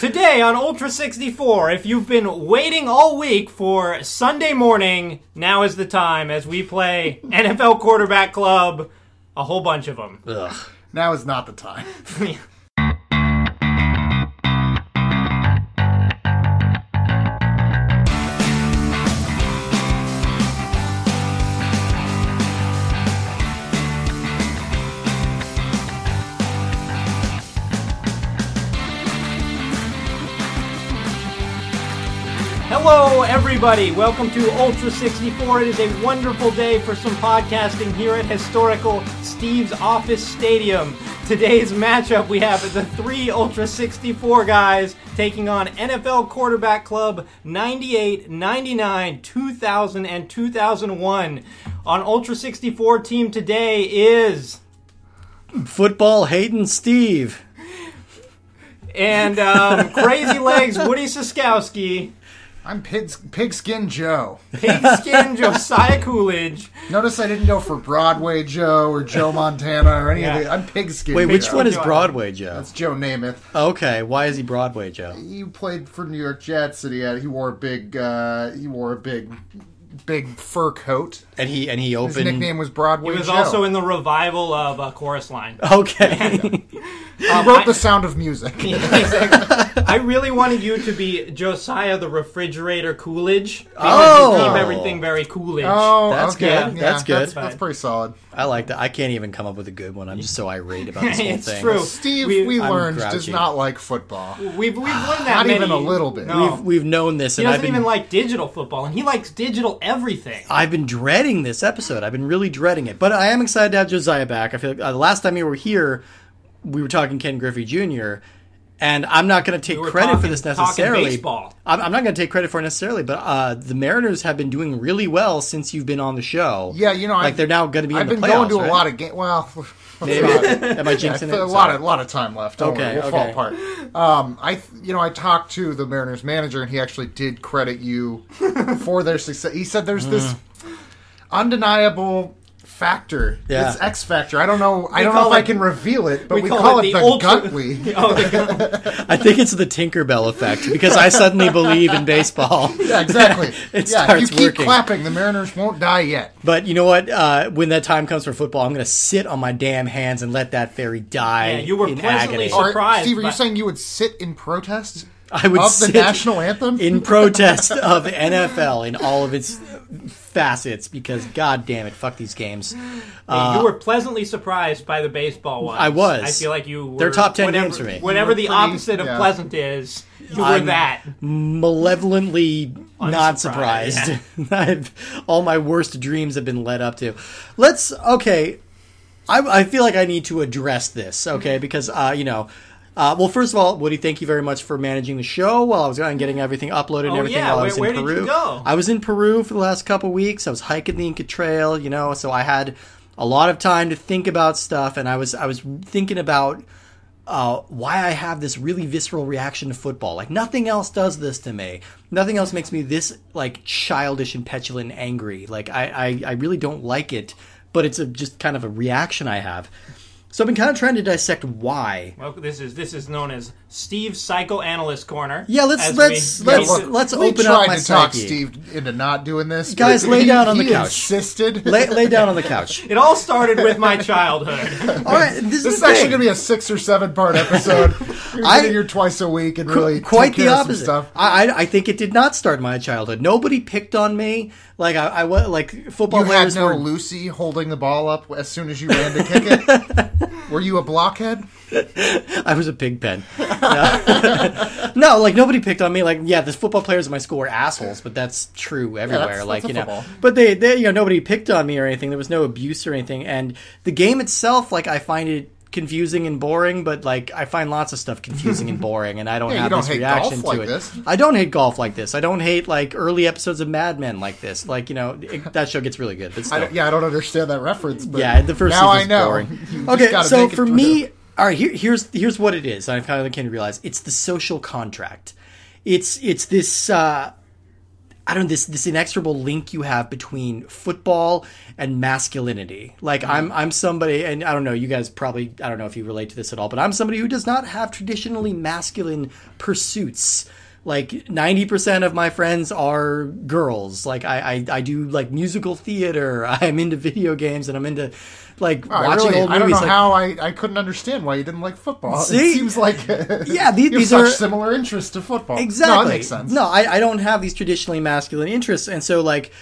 Today on Ultra 64, if you've been waiting all week for Sunday morning, now is the time as we play NFL Quarterback Club, a whole bunch of them. Ugh. Now is not the time. everybody. Welcome to Ultra 64. It is a wonderful day for some podcasting here at historical Steve's Office Stadium. Today's matchup we have the three Ultra 64 guys taking on NFL Quarterback Club 98, 99, 2000, and 2001. On Ultra 64 team today is. Football Hayden Steve. And um, Crazy Legs Woody Siskowski, I'm Pigs, Pigskin Joe. Pigskin Josiah Coolidge, Notice I didn't go for Broadway Joe or Joe Montana or any Yeah. of the. I'm Pigskin. Wait, which one is Broadway Joe? That's Joe Namath. Okay, why is he Broadway Joe? He played for New York Jets, and he had he wore a big uh, he wore a big big fur coat. And he and he opened. His nickname was Broadway He was Joe. also in the revival of uh, Chorus Line. Okay. He wrote The Sound of Music. I really wanted you to be Josiah the refrigerator Coolidge because Oh. you keep everything very Coolidge. Oh, That's okay. good. Yeah, That's good. That's, that's pretty solid. I like that. I can't even come up with a good one. I'm just so irate about this whole it's thing. true. Steve, We- we, I'm learned, does not like football. We've we've learned that Not many- even a little bit. No. We've we've known this, he and I've doesn't been even like digital football, and he likes digital everything. I've been dreading this episode. I've been really dreading it, but I am excited to have Josiah back. I feel like uh, the last time you were here, we were talking Ken Griffey Jr. And I'm not going to take We were credit for this necessarily. I'm, I'm not going to take credit for it necessarily, but uh, the Mariners have been doing really well since you've been on the show. Yeah, you know, like I've- they're now going to be I've in been the going playoffs, to a lot of games. Well, Maybe. Am I Yeah, jinxing it? a lot Sorry. of lot of time left. Don't Okay, worry, we'll okay. fall apart. Um, I you know I talked to the Mariners manager and he actually did credit you for their success. He said there's this undeniable factor, Yeah. this X factor. I don't know. I don't know if I can reveal it, but we we, call call, it it, the the, ultra- Guntley. Oh, the, I think it's the Tinkerbell effect because I suddenly believe in baseball. yeah, exactly. It yeah, starts if you keep working. clapping, the Mariners won't die yet. But you know what? Uh, when that time comes for football, I'm going to sit on my damn hands and let that fairy die Yeah, you were in pleasantly agony. sur- Or, Surprised, Steve, are you saying you would sit in protest I would of the sit national anthem? in protest of NFL in all of its facets because, god damn it, fuck these games. you were pleasantly surprised by the baseball ones. I was. I feel like you were. They're top 10 whatever, games for me. Whatever the pretty- opposite of yeah. pleasant is, you were I'm- that. Malevolently not surprised. Unsurprised, I've, all my worst dreams have been led up to. Let's okay. I, I feel like I need to address this, okay? Because uh, you know, uh, well, first of all, Woody, thank you very much for managing the show while I was gone and getting everything uploaded and Oh, everything yeah. while I was in where did Peru. you go? I was in Peru for the last couple weeks. I was hiking the Inca Trail, you know, so I had a lot of time to think about stuff, and I was I was thinking about uh, why I have this really visceral reaction to football. Like nothing else does this to me. Nothing else makes me this like childish and petulant and angry. Like I, I, I really don't like it, but it's a, just kind of a reaction I have. So I've been kind of trying to dissect why. Well, this is this is known as Steve's psychoanalyst corner. Yeah, let's let's we- let's look, let's open up my to talk. Steve into not doing this. Guys, lay he- down on the he couch. Insisted. Lay, lay down on the couch. It all started with my childhood. All right, this, This is is actually going to be a six or seven part episode. You're I- getting here twice a week and really quite take the care of some opposite. stuff. I, I I think it did not start my childhood. Nobody picked on me. Like I, I like football You had no were Lucy holding the ball up as soon as you ran to kick it. Were you a blockhead? I was a pig pen. No. no, like nobody picked on me. Like, yeah, the football players in my school were assholes, but that's true everywhere. that's- like, that's you know, football. but they, they, you know, nobody picked on me or anything. There was no abuse or anything. And the game itself, like, I find it confusing and boring. But like, I find lots of stuff confusing and boring, and I don't Yeah, have don't this reaction golf like to it. this. I don't hate golf like this. I don't hate like early episodes of Mad Men like this. Like, you know, it, that show gets really good. But I yeah, I don't understand that reference. But Yeah, the first now I know. boring. Okay, so for me, all right, here, here's here's what it is. I kind of came to realize it's the social contract. It's it's this. Uh, I don't know this this inexorable link you have between football and masculinity. Like I'm mm-hmm. I'm somebody and I don't know you guys probably I don't know if you relate to this at all, but I'm somebody who does not have traditionally masculine pursuits. Like 90% of my friends are girls. Like I, I I do like musical theater. I'm into video games and I'm into like oh, I watching really- old movies. I don't know like, how I, I couldn't understand why you didn't like football. See? It seems like Yeah, these- these such are- similar interests to football. Exactly. No, that makes sense. No, I, I don't have these traditionally masculine interests, and so like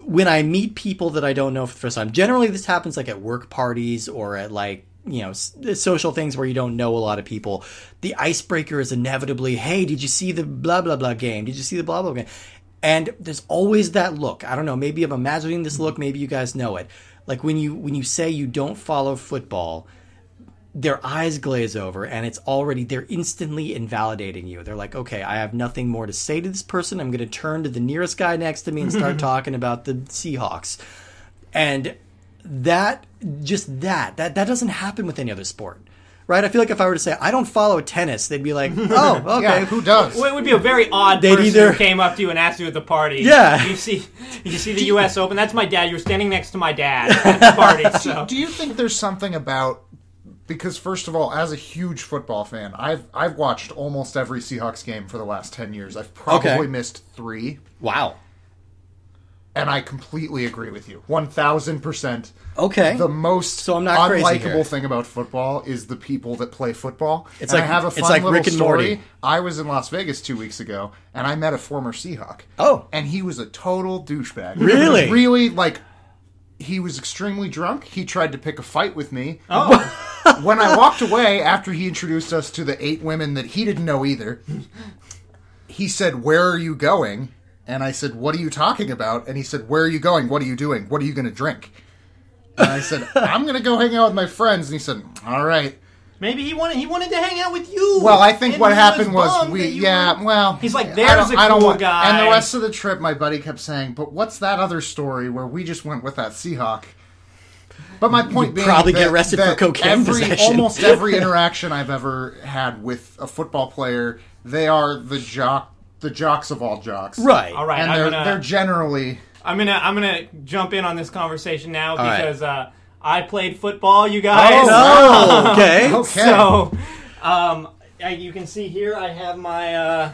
when I meet people that I don't know for the first time, generally this happens like at work parties or at like you know social things where you don't know a lot of people. The icebreaker is inevitably, "Hey, did you see the blah blah blah game? Did you see the blah blah game?" And there's always that look. I don't know. Maybe I'm imagining this look. Maybe you guys know it. Like when you when you say you don't follow football, their eyes glaze over and it's already they're instantly invalidating you they're like okay i have nothing more to say to this person i'm going to turn to the nearest guy next to me and start talking about the seahawks and that just that that that doesn't happen with any other sport right i feel like if i were to say i don't follow tennis they'd be like oh okay Yeah, who does? Well, it would be a very odd They'd person either- who came up to you and asked you at the party. Yeah. You see, you see the U.S. Open. That's my dad. You were standing next to my dad at the party. So Do you think there's something about because first of all, as a huge football fan, I've I've watched almost every Seahawks game for the last ten years. I've probably Okay. missed three, wow and I completely agree with you, one thousand percent. okay The most So I'm not unlikable thing about football is the people that play football. It's And like- I have a fun like little Rick and story. Morty. I was in Las Vegas two weeks ago, and I met a former Seahawk. Oh. and he was a total douchebag. Really? really like. He was extremely drunk. He tried to pick a fight with me. oh, when I walked away after he introduced us to the eight women that he didn't know either, he said, "Where are you going?" And I said, "What are you talking about?" And he said, "Where are you going? What are you doing? What are you going to drink?" And I said, "I'm going to go hang out with my friends." And he said, "All right." maybe he wanted he wanted to hang out with you. Well, I think And what happened was bummed we, yeah, were- well, He's like, I "There's don't- a I don't cool want- guy." And the rest of the trip, my buddy kept saying, "But what's that other story where we just went with that Seahawk?" But my point being, probably get that- arrested for cocaine every, possession. Almost every interaction I've ever had with a football player, they are the jock, the jocks of all jocks, right All right, And I'm they're gonna they're generally I'm gonna I'm gonna jump in on this conversation now right. because uh, I played football. You guys. oh okay okay. So, um, I, you can see here I have my uh,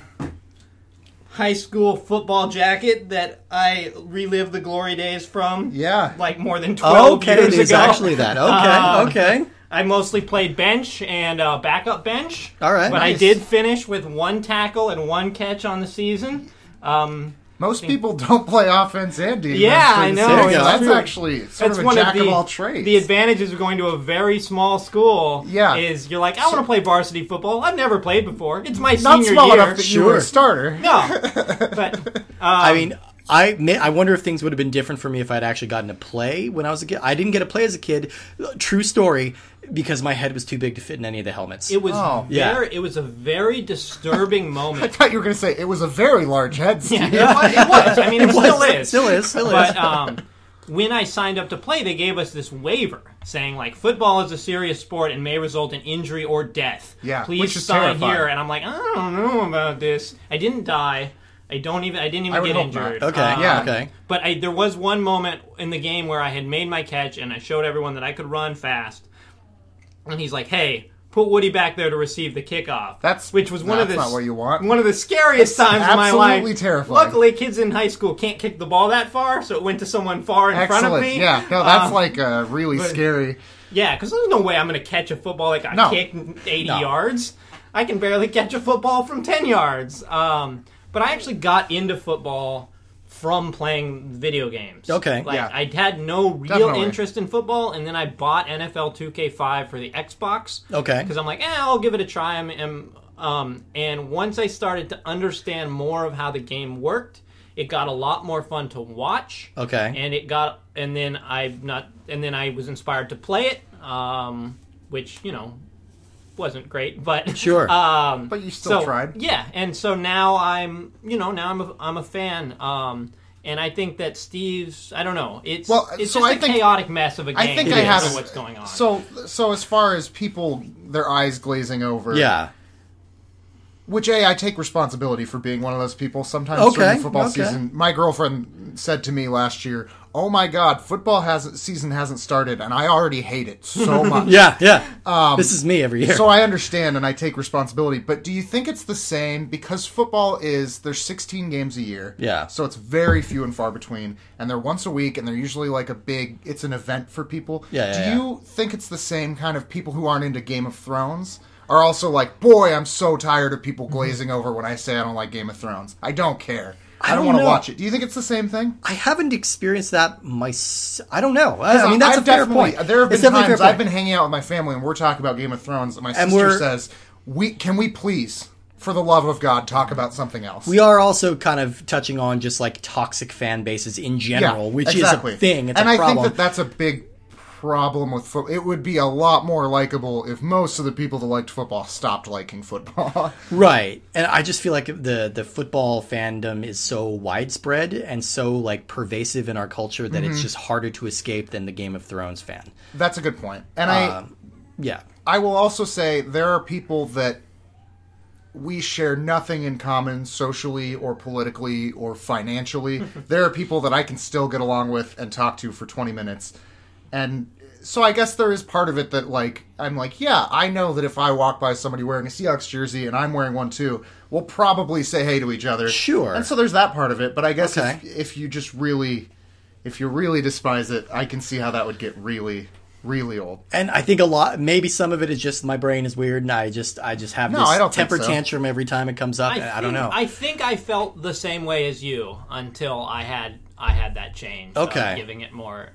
high school football jacket that I relived the glory days from. Yeah. like more than twelve okay years there's ago. actually that okay Um, okay I mostly played bench and uh, backup bench. All right, but I did finish with one tackle and one catch on the season. Um, most people don't play offense and defense. Yeah, I know, Seahawks. That's true. actually sort that's of a one jack of the all trades. the advantages of going to a very small school. Yeah. is you're like I want to play varsity football. I've never played before. It's my Not senior small year. enough that you were a starter. No, but um, I mean, I may, I wonder if things would have been different for me if I'd actually gotten to play when I was a kid. I didn't get to play as a kid. True story, because my head was too big to fit in any of the helmets. it was Oh. Yeah. it was a very disturbing moment. I thought you were going to say it was a very large head. Steve. Yeah, it was. It was. I mean, it, It still was. is. Still is. Still But is. um, when I signed up to play, they gave us this waiver saying like football is a serious sport and may result in injury or death. Yeah, please which is sign terrifying. here. And I'm like, I don't know about this. I didn't die. I don't even. I didn't even I get hope not. injured. okay. Um, yeah. Okay. But I, there was one moment in the game where I had made my catch and I showed everyone that I could run fast. And he's like, "Hey, put Woody back there to receive the kickoff." That's- which was one of the not what you want. One of the scariest That's times of my life. absolutely terrifying. Luckily, kids in high school can't kick the ball that far, so it went to someone far in front of me. Yeah, no, that's Um, like uh, really but- scary. yeah, because there's no way I'm going to catch a football like I No. kicked 80 No. yards. I can barely catch a football from 10 yards. Um, but I actually got into football from playing video games. Okay. Like, Yeah. I had no real Definitely. interest in football, and then I bought NFL 2K5 for the Xbox. Okay. Because I'm like, eh, I'll give it a try. I'm, I'm, um, and once I started to understand more of how the game worked, it got a lot more fun to watch Okay. and it got and then i not and then i was inspired to play it um which you know wasn't great but Sure. um But you still so, tried. yeah and so now i'm you know now i'm a, I'm a fan um and I think that Steve's, I don't know, it's Well, it's so just I a think- chaotic mess of a game. I think I I have know what's going on. So, so as far as people, their eyes glazing over. yeah. Which a I take responsibility for being one of those people. Sometimes Okay, during the football okay. season, my girlfriend said to me last year, "Oh my God, football hasn't season hasn't started, and I already hate it so much." Yeah, yeah. this is me every year. Um, So I understand and I take responsibility, but do you think it's the same because football is there's 16 games a year. Yeah. So it's very few and far between and they're once a week and they're usually like a big it's an event for people. Yeah, yeah, Do yeah. you think it's the same kind of people who aren't into Game of Thrones are also like, "Boy, I'm so tired of people glazing over when I say I don't like Game of Thrones. I don't care. I, I don't don't want to watch it." Do you think it's the same thing? I haven't experienced that myself. I don't know. I, I mean, that's I've a fair point. There have been times I've been hanging out with my family and we're talking about Game of Thrones, and my And sister says, "We can we please, for the love of God, talk about something else." We are also kind of touching on just like toxic fan bases in general, which exactly. is a thing. It's and a I problem. think that that's a big problem with football. It would be a lot more likable if most of the people that liked football stopped liking football. Right. And I just feel like the the football fandom is so widespread and so like pervasive in our culture that Mm-hmm. it's just harder to escape than the Game of Thrones fan. that's a good point. And I Um, yeah. I will also say there are people that we share nothing in common socially or politically or financially. there are people that I can still get along with and talk to for 20 minutes. And so I guess there is part of it that like I'm like, yeah, I know that if I walk by somebody wearing a Seahawks jersey and I'm wearing one too, we'll probably say hey to each other. Sure. And so there's that part of it, but I guess Okay. if, if you just really if you really despise it, I can see how that would get really really old. And I think a lot maybe some of it is just my brain is weird and I just I just have No, this I don't temper so. tantrum every time it comes up. I, I don't know. I think I felt the same way as you until I had I had that change. of Okay. giving it more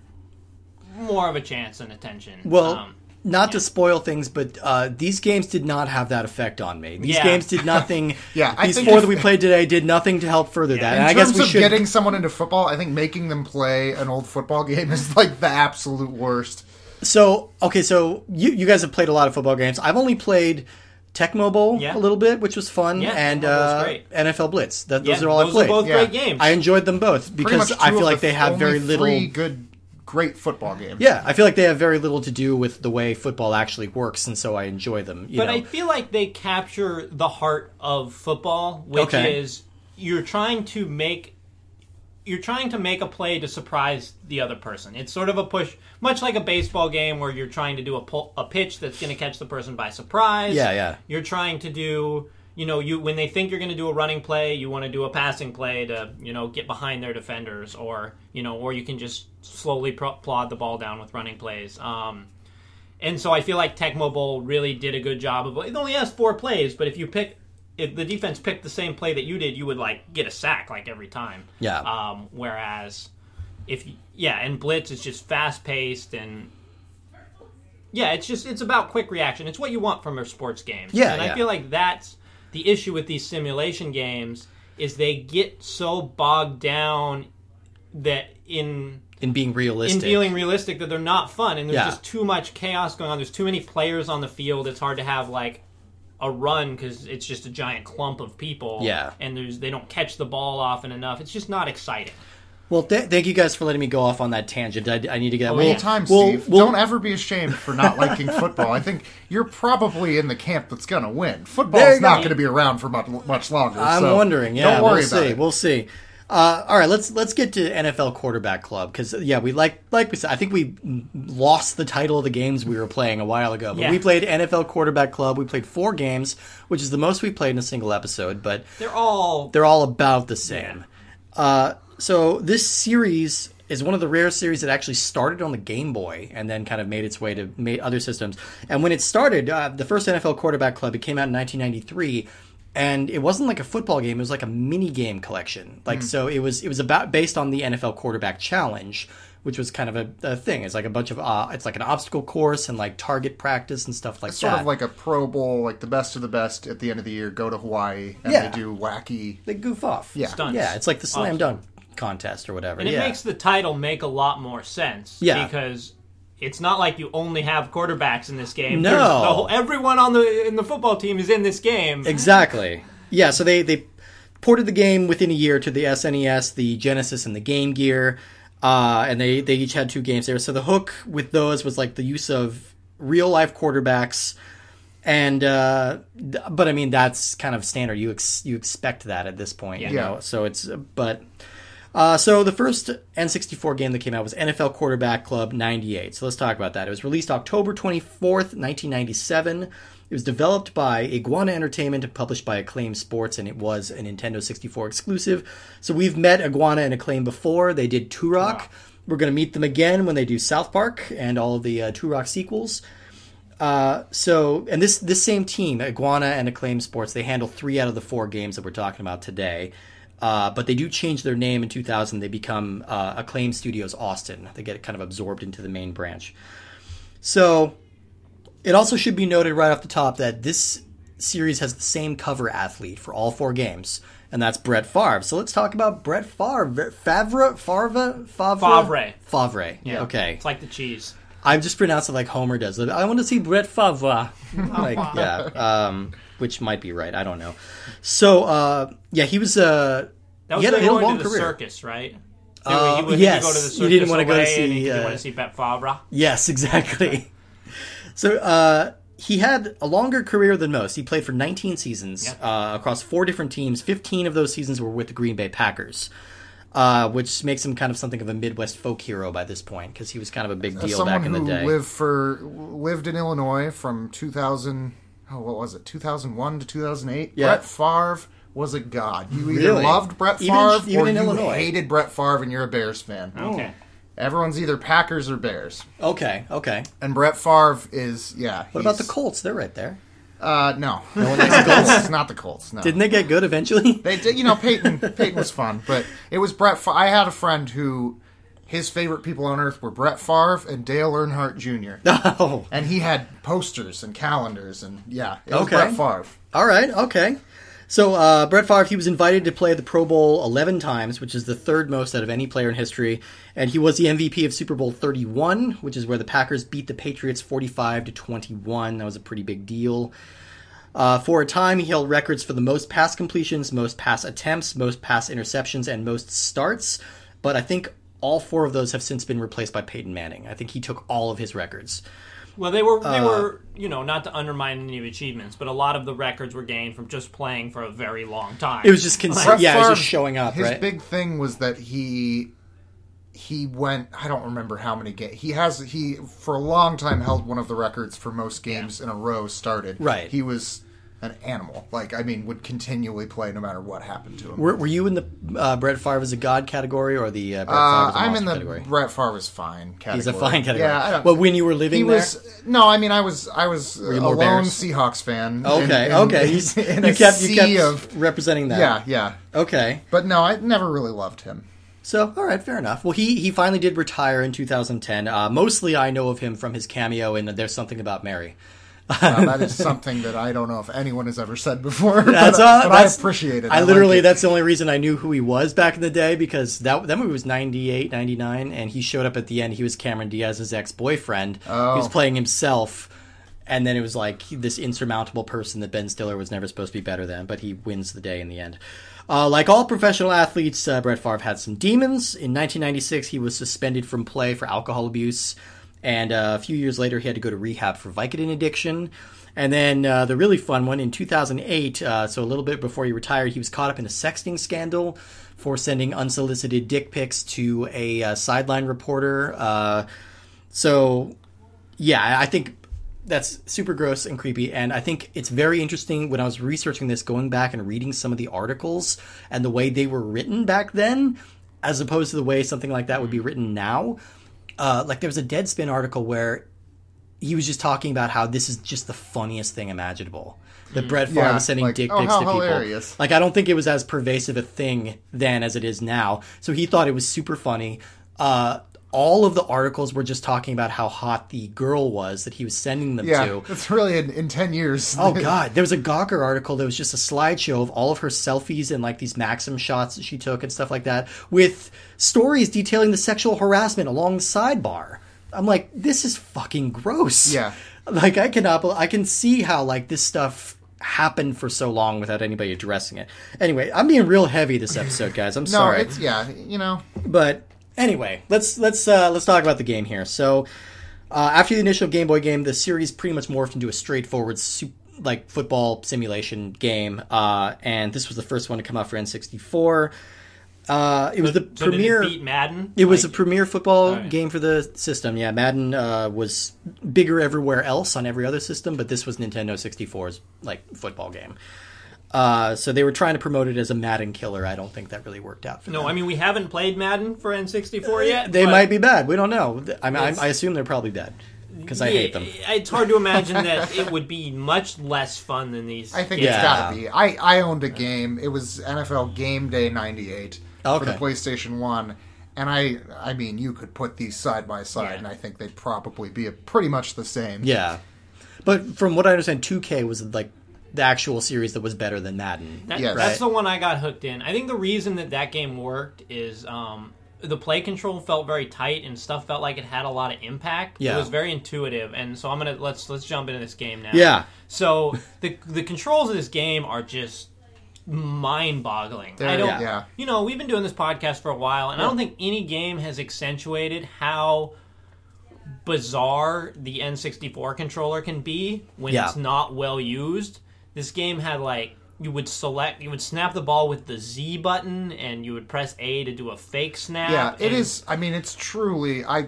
more of a chance and attention. Well, Um, not to spoil things, but uh, these games did not have that effect on me. These Yeah. games did nothing. Yeah, I these think four if- that we played today did nothing to help further that. In And I terms guess we of should. getting someone into football, I think making them play an old football game is like the absolute worst. So okay, so you you guys have played a lot of football games. I've only played Tecmo Bowl Yeah. a little bit, which was fun, Yeah, and Tecmo Bowl's uh, great. NFL Blitz. That, yeah, those are all I played. are both Yeah. great games. I enjoyed them both because I feel of like they have only very little. three good, great football games. Yeah, I feel like they have very little to do with the way football actually works, and so I enjoy them. You But know, I feel like they capture the heart of football, which Okay. is you're trying to make you're trying to make a play to surprise the other person. It's sort of a push, much like a baseball game where you're trying to do a pull, a pitch that's going to catch the person by surprise. Yeah, yeah. You're trying to do, you know, you when they think you're going to do a running play, you want to do a passing play to, you know, get behind their defenders, or you know, or you can just slowly pro- plod the ball down with running plays. Um, and so I feel like Tecmo Bowl really did a good job of it. Only has four plays, but if you pick, if the defense picked the same play that you did, you would like get a sack like every time. Yeah. Um, whereas, if yeah, and Blitz is just fast paced and yeah, it's just it's about quick reaction. It's what you want from a sports game. Yeah, and yeah. I feel like that's the issue with these simulation games is they get so bogged down that in in being realistic, in feeling realistic that they're not fun and there's Yeah. just too much chaos going on. There's too many players on the field it's hard to have like a run because it's just a giant clump of people. Yeah. and there's they don't catch the ball often enough. It's just not exciting Well, th- thank you guys for letting me go off on that tangent. I, I need to get. We'll, Anytime, we'll- Steve. we'll- Don't ever be ashamed for not liking football. I think you're probably in the camp that's going to win. There Football's not going to be around for much, much longer. I'm so wondering. Yeah, don't worry we'll about see. it. We'll see. Uh, all right, let's let's get to NFL quarterback club because yeah, we like like we said. I think we lost the title of the games we were playing a while ago, but Yeah. we played NFL quarterback club. We played four games, which is the most we played in a single episode, but they're all they're all about the same. Uh, so this series is one of the rare series that actually started on the Game Boy and then kind of made its way to ma- other systems. And when it started, uh, the first NFL Quarterback Club, it came out in 1993. And it wasn't like a football game; it was like a mini game collection. Like so, it was it was about based on the NFL Quarterback Challenge, which was kind of a, a thing. It's like a bunch of uh, it's like an obstacle course and like target practice and stuff like Sort that. Sort of like a Pro Bowl, like the best of the best at the end of the year go to Hawaii and Yeah. they do wacky. they goof off. Yeah. Stunts. yeah, it's like the slam Awesome. dunk contest or whatever. and it yeah. makes the title make a lot more sense Yeah. because it's not like you only have quarterbacks in this game No. The whole, everyone on the in the football team is in this game Exactly. Yeah, so they they ported the game within a year to the SNES, the Genesis, and the Game Gear, uh, and they they each had two games there. So the hook with those was like the use of real life quarterbacks and uh, but I mean that's kind of standard. You ex- you expect that at this point, you Yeah. know. So it's but uh, so the first N64 game that came out was NFL Quarterback Club '98. So let's talk about that. It was released October 24th, 1997. It was developed by Iguana Entertainment and published by Acclaim Sports, and it was a Nintendo 64 exclusive. So we've met Iguana and Acclaim before. They did Turok. We're going to meet them again when they do South Park and all of the uh, Turok sequels. Uh, so, and this this same team, Iguana and Acclaim Sports, they handle three out of the four games that we're talking about today. Uh, but they do change their name in 2000. They become uh, Acclaim Studios Austin. They get kind of absorbed into the main branch. So, it also should be noted right off the top that this series has the same cover athlete for all four games, and that's Brett Favre. So let's talk about Brett Favre. Favre? Favre? Favre? Favre. Favre. Yeah. Okay. It's like the cheese. I just pronounce it like Homer does. I want to see Brett Favre. like, yeah, um, which might be right. I don't know. So, uh, yeah, he was. Uh, That was he had, a- like he had a going long to the career. circus, right? Uh, he would yes. go to the You circus didn't wanna go to away and see, he didn't uh, want to see Bet Favre. Yes, exactly. so uh, he had a longer career than most. He played for 19 seasons Yeah. uh, across four different teams. 15 of those seasons were with the Green Bay Packers. Uh, which makes him kind of something of a Midwest folk hero by this point because he was kind of a big deal someone back in the who day. lived for lived in Illinois from 2000 oh what was it 2001 to 2008 Yeah. Brett Favre was a god you either Really? loved Brett Even- Favre even or in you Illinois? hated Brett Favre and you're a Bears fan Okay. everyone's either Packers or Bears okay, okay. and Brett Favre is yeah What about the Colts? They're right there. uh no no one likes the Colts it's not the Colts no Didn't they get good eventually? They did, you know, Peyton. Peyton was fun, but it was Brett. Fa- I had a friend who his favorite people on earth were Brett Favre and Dale Earnhardt Jr. oh, and he had posters and calendars, and yeah, it was Okay. Brett Favre. All right, okay. So uh, Brett Favre, he was invited to play the Pro Bowl 11 times, which is the third most out of any player in history, and he was the MVP of Super Bowl 31, which is where the Packers beat the Patriots 45 to 21. That was a pretty big deal. Uh, for a time, he held records for the most pass completions, most pass attempts, most pass interceptions, and most starts. But I think all four of those have since been replaced by Peyton Manning. I think he took all of his records. Well, they were they Uh, were you know not to undermine any of achievements, but a lot of the records were gained from just playing for a very long time. It was just cons- Brett yeah, it was just showing up, His right? big thing was that he he went. I don't remember how many games he has. He for a long time held one of the records for most games in a row started. Right. He was an animal. Like I mean, would continually play no matter what happened to him. Were, were you in the uh, Brett Favre as a god category or the uh, Brett Uh, Favre as a I'm in the category? Brett Favre is fine category. He's a fine category. Yeah, I don't, Well, when you were living he there, was no. I mean, I was I was a lone Bears? Seahawks fan. okay, in- in- okay, in you a kept you kept of representing that. yeah, yeah. Okay. But no, I never really loved him. So, all right, fair enough. Well, he he finally did retire in 2010. Uh, mostly, I know of him from his cameo in "There's Something About Mary." Uh, that is something that I don't know if anyone has ever said before. That's but, all. but that's, I appreciate it. I, like literally, it. that's the only reason I knew who he was back in the day because that that movie was 98, 99, and he showed up at the end. He was Cameron Diaz's ex boyfriend. He was Oh. playing himself, and then it was like this insurmountable person that Ben Stiller was never supposed to be better than, but he wins the day in the end. Uh, like all professional athletes, uh, Brett Favre had some demons. In 1996, he was suspended from play for alcohol abuse, and uh, a few years later, he had to go to rehab for Vicodin addiction. And then uh, the really fun one in 2008, uh, so a little bit before he retired, he was caught up in a sexting scandal for sending unsolicited dick pics to a uh, sideline reporter. Uh, so, yeah, I I think that's super gross and creepy. And I think it's very interesting when I was researching this, going back and reading some of the articles and the way they were written back then, as opposed to the way something like that would be written now. Uh, like there was a Deadspin article where he was just talking about how this is just the funniest thing imaginable. That Brett Favre Yeah, was sending like, dick oh, pics how to people. hilarious. Like I don't think it was as pervasive a thing then as it is now. So he thought it was super funny. Uh, all of the articles were just talking about how hot the girl was that he was sending them yeah, to. it's really in, in ten years. Oh god, there was a Gawker article that was just a slideshow of all of her selfies and like these Maxim shots that she took and stuff like that, with stories detailing the sexual harassment along the sidebar. I'm like, this is fucking gross. Yeah. Like I cannot, I can see how like this stuff happened for so long without anybody addressing it. Anyway, I'm being real heavy this episode, guys. I'm no, sorry it's yeah, you know. but anyway, let's let's uh, let's talk about the game here. So, Uh, after the initial Game Boy game, the series pretty much morphed into a straightforward, like football simulation game, uh, and this was the first one to come out for N64. Uh, it was the So premier. it beat Madden? It was a premier football Alright. game for the system. Yeah, Madden uh, was bigger everywhere else on every other system, but this was Nintendo 64's like football game. Uh, so they were trying to promote it as a Madden killer. I don't think that really worked out for them. No, I mean we haven't played Madden for N64 yet. they might be bad. We don't know. I mean, I, I assume they're probably bad because I Yeah, hate them. It's hard to imagine that it would be much less fun than these. I think Yeah. it's gotta be. I, I owned a game. It was NFL Game Day '98 for the PlayStation One, and I I mean you could put these side by side, Yeah. and I think they'd probably be pretty much the same. Yeah, but from what I understand, 2K was like the actual series that was better than Madden. That- Yes. That's the one I got hooked in. I think the reason that that game worked is um, the play control felt very tight and stuff felt like it had a lot of impact. Yeah. It was very intuitive, and so I'm gonna let's let's jump into this game now. Yeah. So the the controls of this game are just mind-boggling. I They're- don't. yeah. You know, we've been doing this podcast for a while, and I don't think any game has accentuated how bizarre the N64 controller can be when Yeah. it's not well used. This game had like you would select you would snap the ball with the Z button and you would press A to do a fake snap. Yeah, it is. I mean, it's truly. I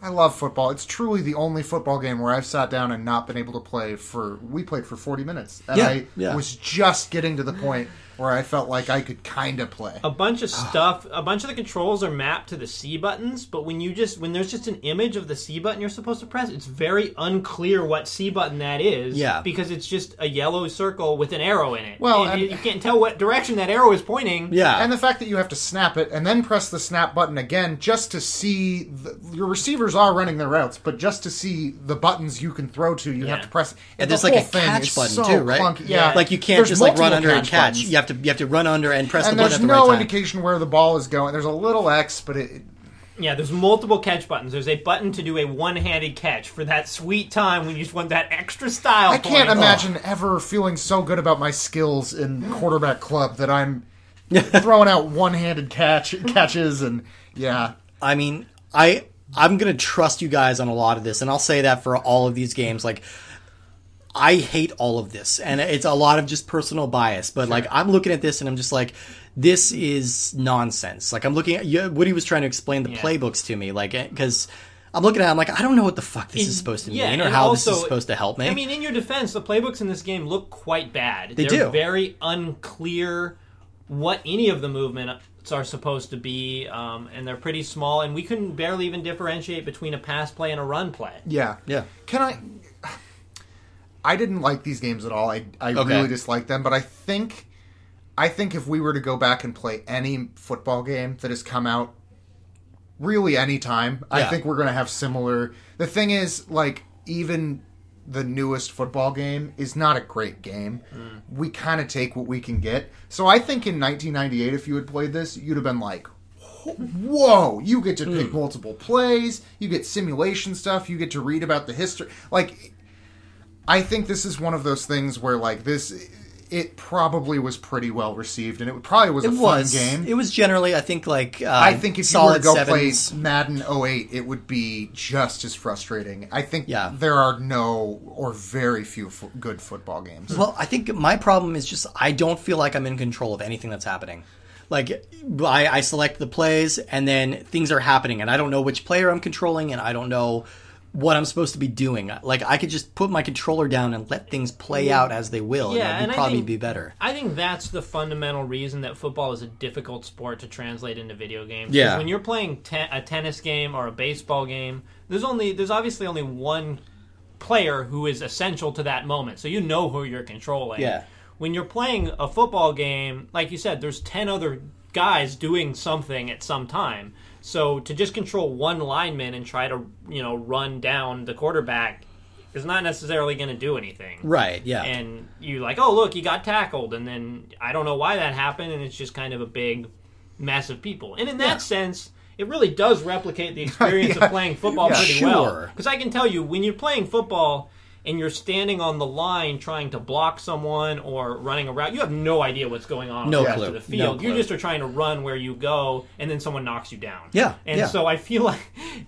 I love football. It's truly the only football game where I've sat down and not been able to play for. We played for forty minutes, and Yeah, I yeah. was just getting to the point where I felt like I could kind of play. a bunch of stuff a bunch of the controls are mapped to the c buttons but when you just when there's just an image of the c button you're supposed to press it's very unclear what c button that is Yeah. because it's just a yellow circle with an arrow in it Well, and, and- you, you can't tell what direction that arrow is pointing Yeah, And the fact that you have to snap it and then press the snap button again just to see the, your receivers are running their routes, but just to see the buttons you can throw to, you Yeah. have to press. And the there's like a whole thing catch is button so too, right? clunky. Yeah. Yeah, like you can't There's just like run under and catch catch. buttons. You have to you have to run under and press and the there's button at the no right time. indication where the ball is going. There's a little X, but it. Yeah, there's multiple catch buttons. There's a button to do a one-handed catch for that sweet time when you just want that extra style. I can't point. imagine ever feeling so good about my skills in quarterback club that I'm throwing out one-handed catch catches and yeah. I mean, I I'm gonna trust you guys on a lot of this, and I'll say that for all of these games. Like, I hate all of this, and it's a lot of just personal bias. But like, I'm looking at this, and I'm just like, this is nonsense. Like, I'm looking at yeah, Woody was trying to explain the Yeah. playbooks to me, like, because. I'm looking at it, I'm like, I don't know what the fuck this is supposed to mean or and how this is supposed to help me. I mean, in your defense, the playbooks in this game look quite bad. They They're do. very unclear what any of the movements are supposed to be, um, and they're pretty small. And we couldn't barely even differentiate between a pass play and a run play. Yeah. yeah. Can I I didn't like these games at all. I I Okay. really disliked them, but I think I think if we were to go back and play any football game that has come out really any time, I think we're going to have similar The thing is like even the newest football game is not a great game. Mm. We kind of take what we can get. So I think in 1998 if you had played this, you'd have been like whoa you get to pick mm. multiple plays you get simulation stuff you get to read about the history like i think this is one of those things where like this it probably was pretty well received and it probably was a It fun was. game It was generally, I think, like uh, i think if you were to go sevens. play madden 08 it would be just as frustrating i think Yeah. there are no or very few fo- good football games Well, I think my problem is just I don't feel like I'm in control of anything that's happening. Like I, I select the plays and then things are happening and I don't know which player I'm controlling and I don't know what I'm supposed to be doing. Like I could just put my controller down and let things play out as they will, Yeah, and it'd I probably think- be better. I think that's the fundamental reason that football is a difficult sport to translate into video games. Yeah. When you're playing te- a tennis game or a baseball game, there's only there's obviously only one player who is essential to that moment. So you know who you're controlling. Yeah. When you're playing a football game, like you said, there's 10 other guys doing something at some time. So to just control one lineman and try to, you know, run down the quarterback is not necessarily going to do anything Right? Yeah. and you like, oh look, he got tackled, and then I don't know why that happened, and it's just kind of a big mess of people. And in that Yeah. sense, it really does replicate the experience Yeah. of playing football Yeah. pretty Sure. well. Because I can tell you, when you're playing football, and you're standing on the line trying to block someone or running around, you have no idea what's going on No on the rest clue. of the No field. you just are trying to run where you go, and then someone knocks you down. Yeah, and yeah. so I feel like,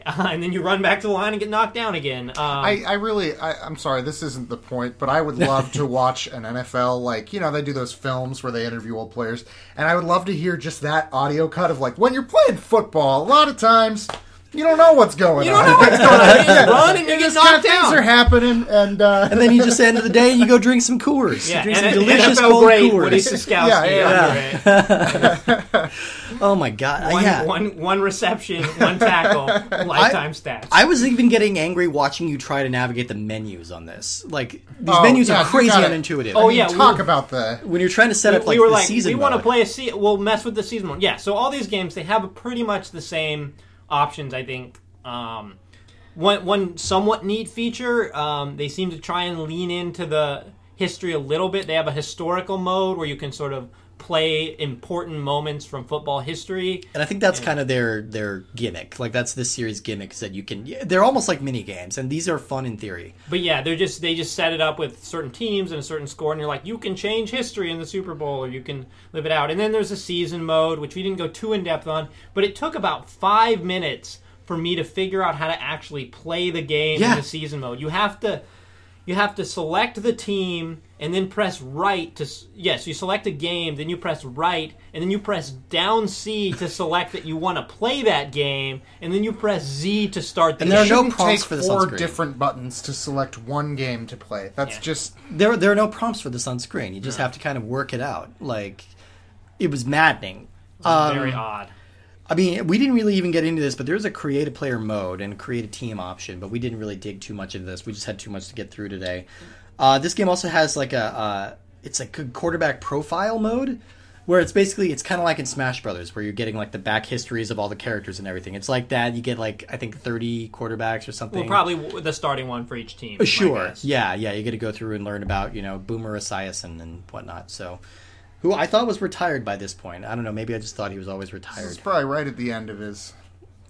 uh, and then you run back to the line and get knocked down again. Um, I, I really, I, I'm sorry, this isn't the point, but I would love to watch an NFL, like, you know, they do those films where they interview old players, and I would love to hear just that audio cut of, like, when you're playing football, a lot of times, you don't know what's going you on. You don't know what's going on. You run and you get Just kind of knocked things are happening, and, uh, And then you just end of the day and you go drink some Coors. Yeah, drink and some it- delicious NFL cold great Woody Coors. Siskowski. Yeah, yeah. right? Oh my god! One, yeah. one, one reception, one tackle, lifetime stats. I was even getting angry watching you try to navigate the menus on this. Like these Oh, menus yeah, are crazy gotta- unintuitive. Oh, I mean, yeah, talk were- about the. when you're trying to set up like we were the like, season we want to play a se- we'll mess with the season mode. Yeah, so all these games they have pretty much the same options. I think um, one one somewhat neat feature. Um, they seem to try and lean into the history a little bit. They have a historical mode where you can sort of play important moments from football history. And I think that's kind of their their gimmick. Like that's this series gimmick is that you can. They're almost like mini games, and these are fun in theory. But yeah, they're just they just set it up with certain teams and a certain score, and you're like, you can change history in the Super Bowl, or you can live it out. And then there's a season mode, which we didn't go too in depth on, but it took about five minutes for me to figure out how to actually play the game Yeah. in the season mode. You have to you have to select the team and then press right to s- yes you select a game then you press right and then you press down c to select that you want to play that game and then you press z to start the game. And there are no prompts take for this on four screen. different buttons to select one game to play. That's Yeah. just There there are no prompts for this on screen. You just have to kind of work it out. Like it was maddening. Um, very odd I mean, we didn't really even get into this, but there's a create a player mode and create a team option, but we didn't really dig too much into this. We just had too much to get through today. Uh, this game also has like a uh, it's like a quarterback profile mode where it's basically it's kind of like in Smash Brothers where you're getting like the back histories of all the characters and everything. It's like that. You get like I think 30 quarterbacks or something. Well, probably the starting one for each team. Sure. Yeah, yeah. You get to go through and learn about you know Boomer Esiason and whatnot. So, who I thought was retired by this point. I don't know. Maybe I just thought he was always retired. it's retired. probably right at the end of his.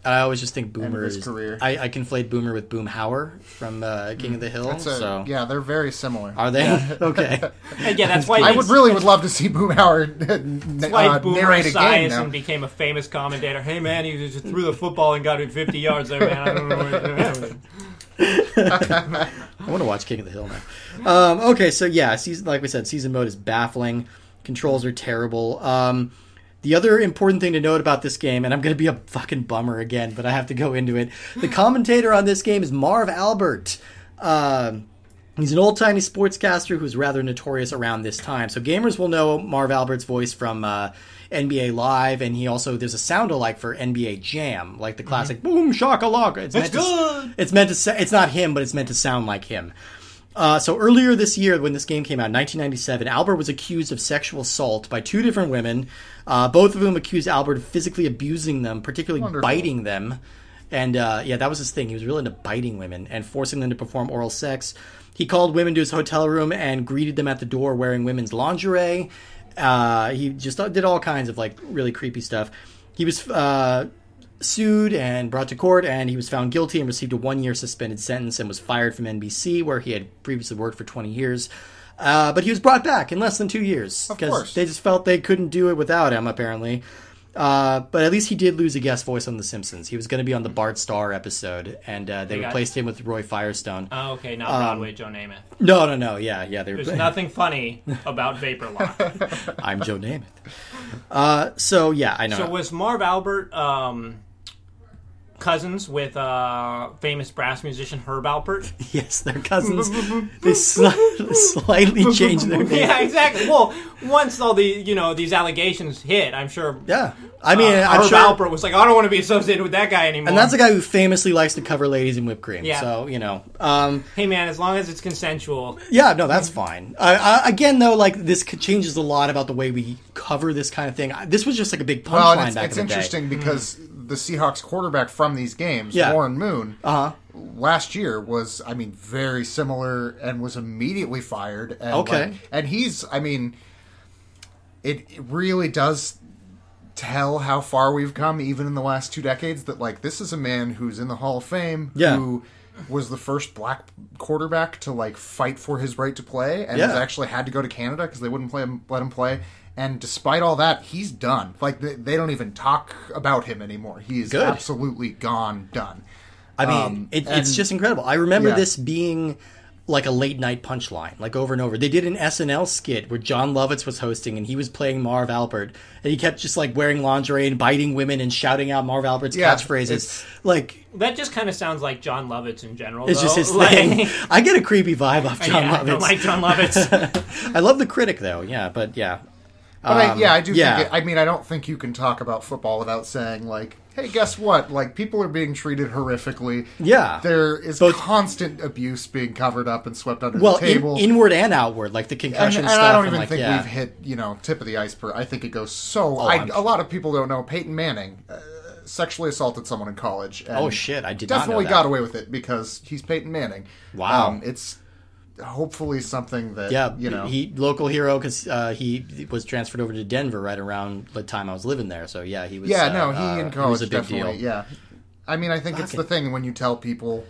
I always just think Boomer his is. career. I, I conflate Boomer with Boomhauer from uh, King of the Hill. A, so yeah, they're very similar. are they okay? And yeah, that's why I would really would love to see Boomhauer That's why uh, Boomer narrate a game Esiason now. became a famous commentator. Hey man, he just threw the football and got it 50 yards there, man. I don't know what. I want to watch King of the Hill now. Um, okay, so yeah, season like we said, season mode is baffling. Controls are terrible. Um, the other important thing to note about this game, and I'm going to be a fucking bummer again, but I have to go into it. The commentator on this game is Marv Albert. Um, he's an old timey sportscaster who's rather notorious around this time. So gamers will know Marv Albert's voice from uh, NBA Live, and he also there's a sound alike for NBA Jam, like the classic "Boom Shakalaka." It's, meant to, good. it's meant to. It's not him, but it's meant to sound like him. Uh, so earlier this year, when this game came out, 1997, Albert was accused of sexual assault by two different women. Uh, both of whom accused Albert of physically abusing them, particularly Wonderful. biting them. And uh, yeah, that was his thing. He was really into biting women and forcing them to perform oral sex. He called women to his hotel room and greeted them at the door wearing women's lingerie. Uh, he just did all kinds of like really creepy stuff. He was uh, sued and brought to court, and he was found guilty and received a one year suspended sentence and was fired from NBC, where he had previously worked for 20 years. Uh, but he was brought back in less than two years because they just felt they couldn't do it without him, apparently. Uh, but at least he did lose a guest voice on The Simpsons. He was going to be on the Bart Starr episode, and uh, they They got- replaced him with Roy Firestone. Oh, okay, not Um, Broadway Joe Namath. No, no, no. Yeah, yeah. They were There's nothing funny about Vapor Lock. I'm Joe Namath. Uh, so yeah, I know. So was Marv Albert um, cousins with uh, famous brass musician Herb Alpert? yes, they're cousins. they sli- slightly changed their name. yeah, exactly. Well, once all the you know these allegations hit, I'm sure. Yeah. I mean, uh, I'm Herb sure. Alpert was like, I don't want to be associated with that guy anymore. and that's a guy who famously likes to cover ladies in whipped cream. Yeah. So you know, um, hey man, as long as it's consensual. yeah, no, that's fine. Uh, uh, again, though, like this changes a lot about the way we cover this kind of thing. I- This was just like a big punchline Well, it's, back it's in the day. It's interesting because the Seahawks quarterback from these games, Yeah. Warren Moon, Uh huh. last year was, I mean, very similar and was immediately fired. And Okay. like- and he's, I mean, it, it really does tell how far we've come, even in the last two decades. That like this is a man who's in the Hall of Fame, Yeah. who was the first black quarterback to like fight for his right to play, and Yeah. has actually had to go to Canada because they wouldn't play him, let him play. And despite all that, he's done. Like they, they don't even talk about him anymore. He is Good. absolutely gone, done. I mean, Um, it, it's and- just incredible. I remember Yeah. this being like a late night punchline, like over and over. They did an SNL skit where Jon Lovitz was hosting and he was playing Marv Albert, and he kept just like wearing lingerie and biting women and shouting out Marv Albert's Yeah, catchphrases. Like That just kind of sounds like Jon Lovitz in general. it's just his Like- thing. I get a creepy vibe off Jon yeah, Lovitz. I don't like Jon Lovitz. I love the critic though. Yeah, but yeah. But I, yeah, I do. Um, yeah. Think it, I mean, I don't think you can talk about football without saying like, "Hey, guess what? Like, people are being treated horrifically. Yeah. there is Both- constant abuse being covered up and swept under Well, the table. in, inward and outward, like the and, concussion and stuff. I don't even like, think yeah. we've hit you know tip of the iceberg. I think it goes so. Oh, I, a lot of people don't know Peyton Manning uh, sexually assaulted someone in college. And Oh, shit, I did not know definitely got away with it because he's Peyton Manning. Wow. um, it's hopefully something that Yeah, you know. he local hero because uh, he was transferred over to Denver right around the time I was living there. So yeah, he was. Yeah, uh, no, he uh, in was college a big definitely. deal. Yeah, I mean, I think it's Fucking- the thing when you tell people.